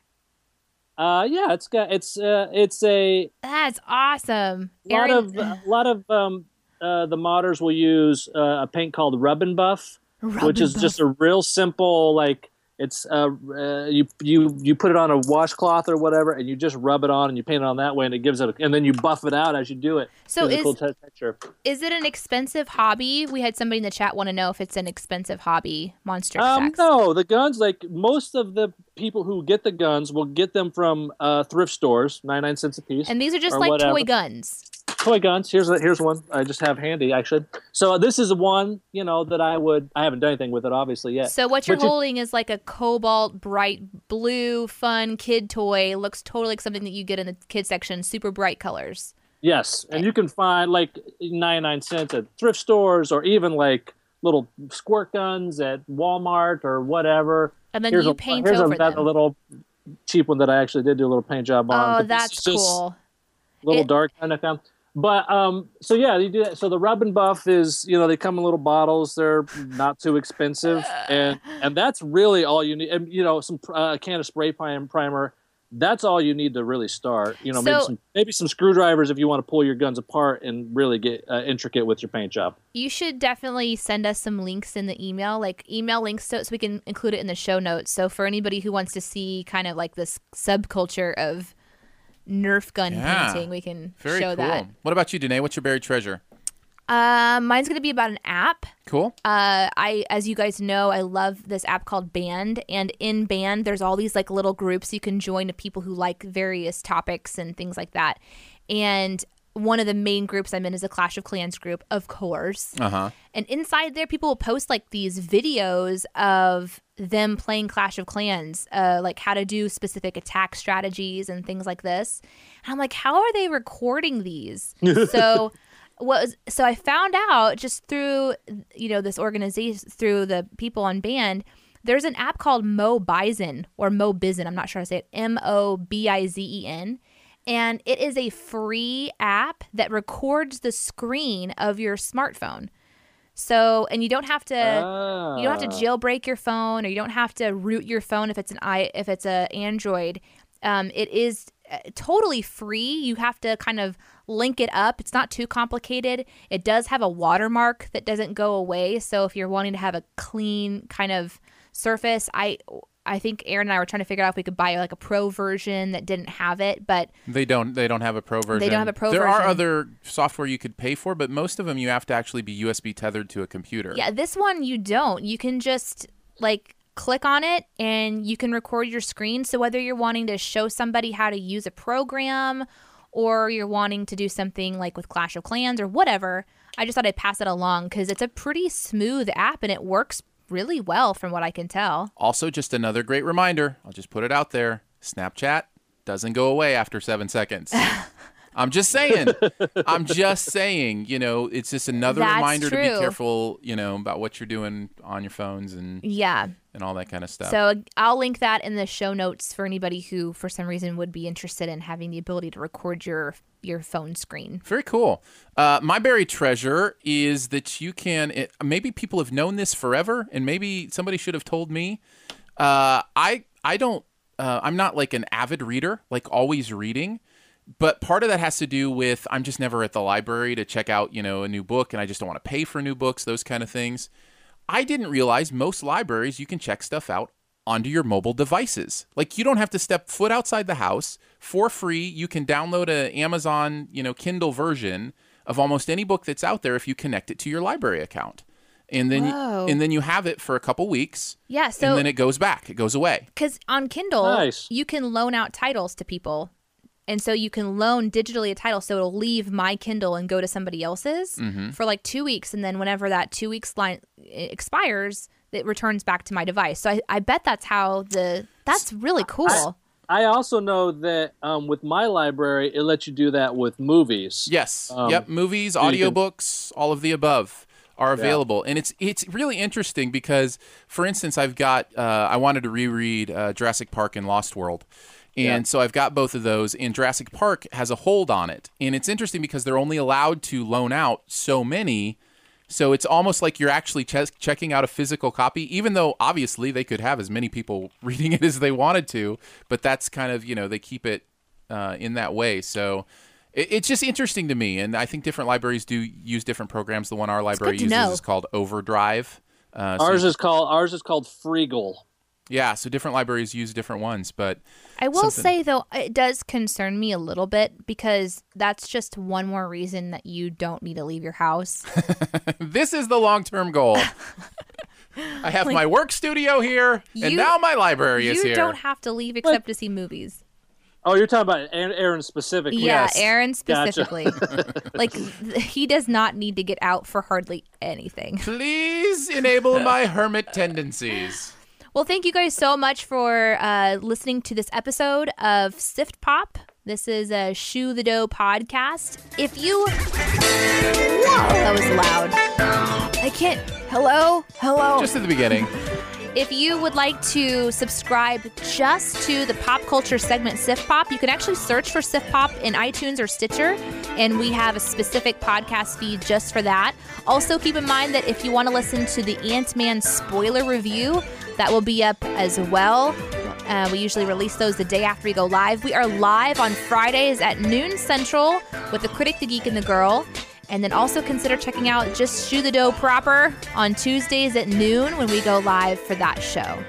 Uh, yeah, it's got it's uh, it's a that's awesome A lot Aaron- of a lot of um, uh, the modders will use uh, a paint called Rub and Buff, which is just a real simple like it's uh, uh, you you you put it on a washcloth or whatever, and you just rub it on and you paint it on that way, and it gives it, a, and then you buff it out as you do it. So Gives it a cool is- te- texture. is it an expensive hobby we had somebody in the chat want to know if it's an expensive hobby monster Um, sex no, the guns like most of the people who get the guns will get them from uh, thrift stores, ninety nine cents a piece. and these are just like whatever. toy guns toy guns. Here's a, here's one I just have handy actually. So uh, this is one you know that I would I haven't done anything with it obviously yet. So what you're But you- holding is like a cobalt bright blue fun kid toy. Looks totally like something that you get in the kid section. Super bright colors. Yes, and you can find like 99 cents at thrift stores or even like little squirt guns at Walmart or whatever. And then here's you a, paint here's over a, them. a little cheap one that I actually did do a little paint job on. Oh, that's cool. Little It- dark kind of found. But um, so yeah, you do that. So the rub and buff is, you know, they come in little bottles. They're not too expensive, and and that's really all you need. And you know, some uh, a can of spray prime primer. That's all you need to really start. You know, maybe some maybe some screwdrivers if you want to pull your guns apart and really get uh, intricate with your paint job. You should definitely send us some links in the email, like email links so, so we can include it in the show notes. So for anybody who wants to see kind of like this subculture of Nerf gun Yeah. painting, we can Very show cool. that. What about you, Danae? What's your buried treasure? Uh, mine's gonna be about an app. Cool. uh, I, as you guys know, I love this app called Band, and in Band, there's all these like little groups you can join of people who like various topics and things like that. And one of the main groups I'm in is a Clash of Clans group, of course. Uh huh. And inside there, people will post like these videos of them playing Clash of Clans, uh, like how to do specific attack strategies and things like this. And I'm like, how are they recording these? so what was so I found out just through you know this organization through the people on band. There's an app called Mo Bison or Mo Bizen. I'm not sure how to say it. M O B I Z E N and it is a free app that records the screen of your smartphone. So, and you don't have to you don't have to Ah. jailbreak your phone or you don't have to root your phone if it's an i if it's a Android. Um, it is uh, totally free. You have to kind of link it up. It's not too complicated. It does have a watermark that doesn't go away. So if you're wanting to have a clean kind of surface, I I think Aaron and I were trying to figure out if we could buy like a pro version that didn't have it, but They don't. They don't have a pro version. They don't have a pro There are other software you could pay for, but most of them you have to actually be USB tethered to a computer. Yeah, this one you don't. You can just like click on it and you can record your screen. So whether you're wanting to show somebody how to use a program or you're wanting to do something like with Clash of Clans or whatever, I just thought I'd pass it along because it's a pretty smooth app and it works really well from what I can tell. Also, just another great reminder. I'll just put it out there. Snapchat doesn't go away after seven seconds. I'm just saying. I'm just saying. You know, it's just another That's reminder to be careful. You know about what you're doing on your phones and Yeah. and all that kind of stuff. So I'll link that in the show notes for anybody who, for some reason, would be interested in having the ability to record your your phone screen. Very cool. Uh, my buried treasure is that you can. It, maybe people have known this forever, and maybe somebody should have told me. Uh, I I don't. Uh, I'm not like an avid reader, like always reading. But part of that has to do with I'm just never at the library to check out, you know, a new book, and I just don't want to pay for new books, those kind of things. I didn't realize most libraries you can check stuff out onto your mobile devices. Like you don't have to step foot outside the house for free. You can download a Amazon, you know, Kindle version of almost any book that's out there if you connect it to your library account. And then Whoa. and then you have it for a couple weeks Yeah. So and then it goes back. It goes away. because on Kindle, Nice. you can loan out titles to people. And so you can loan digitally a title, so it'll leave my Kindle and go to somebody else's Mm-hmm. for like two weeks, and then whenever that two weeks line expires, it returns back to my device. So I, I bet that's how the that's really cool. I also know that um, with my library, it lets you do that with movies. Yes. Um, yep. Movies, you can- audiobooks, all of the above are available, and it's it's really interesting because, for instance, I've got uh, I wanted to reread uh, Jurassic Park and Lost World. And so I've got both of those, and Jurassic Park has a hold on it. And it's interesting because they're only allowed to loan out so many. So it's almost like you're actually che- checking out a physical copy, even though obviously they could have as many people reading it as they wanted to. But that's kind of, you know, they keep it uh, in that way. So it, it's just interesting to me. And I think different libraries do use different programs. The one our library uses know. is called Overdrive. Uh, so- Ours is called ours is called Freegal. Yeah, so different libraries use different ones. But I will something- say though, it does concern me a little bit because that's just one more reason that you don't need to leave your house. this is the long term goal. I have my work studio here, and now my library is here. you don't have to leave except to see movies. Oh, you're talking about Aaron, Aaron specifically. Yeah, Yes. Aaron Gotcha. specifically. like th- he does not need to get out for hardly anything. Please enable my hermit tendencies. Well, thank you guys so much for uh, listening to this episode of Sift Pop. This is a Shoe the Dough podcast. If you. Whoa, that was loud. I can't. Hello? Hello? Just at the beginning. If you would like to subscribe just to the pop culture segment Sift Pop, you can actually search for Sift Pop in iTunes or Stitcher, and we have a specific podcast feed just for that. Also, keep in mind that if you want to listen to the Ant Man spoiler review, that will be up as well. Uh, we usually release those the day after we go live. We are live on Fridays at noon Central with the Critic, the Geek, and the Girl. And then also consider checking out Just Shoe the Dough proper on Tuesdays at noon when we go live for that show.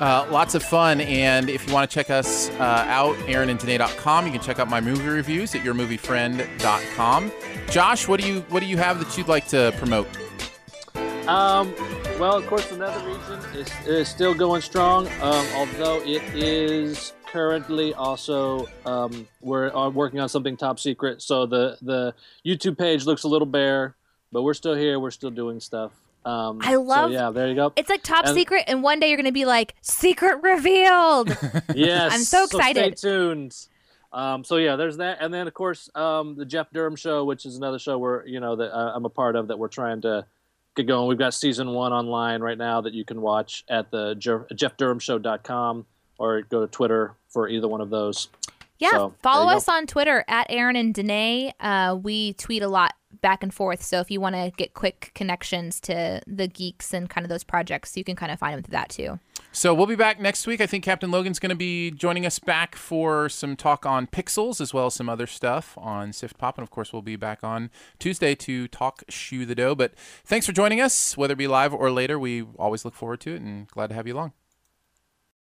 Uh, lots of fun. And if you want to check us uh, out, aaronandtanae.com, you can check out my movie reviews at yourmoviefriend.com. Josh, what do you what do you have that you'd like to promote? Um, well, of course, another reason is, is still going strong. Um, although it is currently also um, we're uh, working on something top secret. So the the YouTube page looks a little bare, but we're still here. We're still doing stuff. Um, I love- So yeah, there you go. It's like top And- secret, and one day you're going to be like, secret revealed. yes, I'm so excited. So stay tuned. Um, so yeah, there's that, and then of course um, the Jeff Durham show, which is another show where you know that uh, I'm a part of that we're trying to get going. We've got season one online right now that you can watch at the Jer- JeffDurhamShow.com or go to Twitter for either one of those. yeah, So, follow there you us on Twitter at Aaron and Danae. Uh, we tweet a lot back and forth. So if you want to get quick connections to the geeks and kind of those projects, you can kind of find them through that too. So we'll be back next week. I think Captain Logan's going to be joining us back for some talk on pixels as well as some other stuff on Sift Pop. And of course, we'll be back on Tuesday to talk Shoe the Dough. But thanks for joining us, whether it be live or later. We always look forward to it and glad to have you along.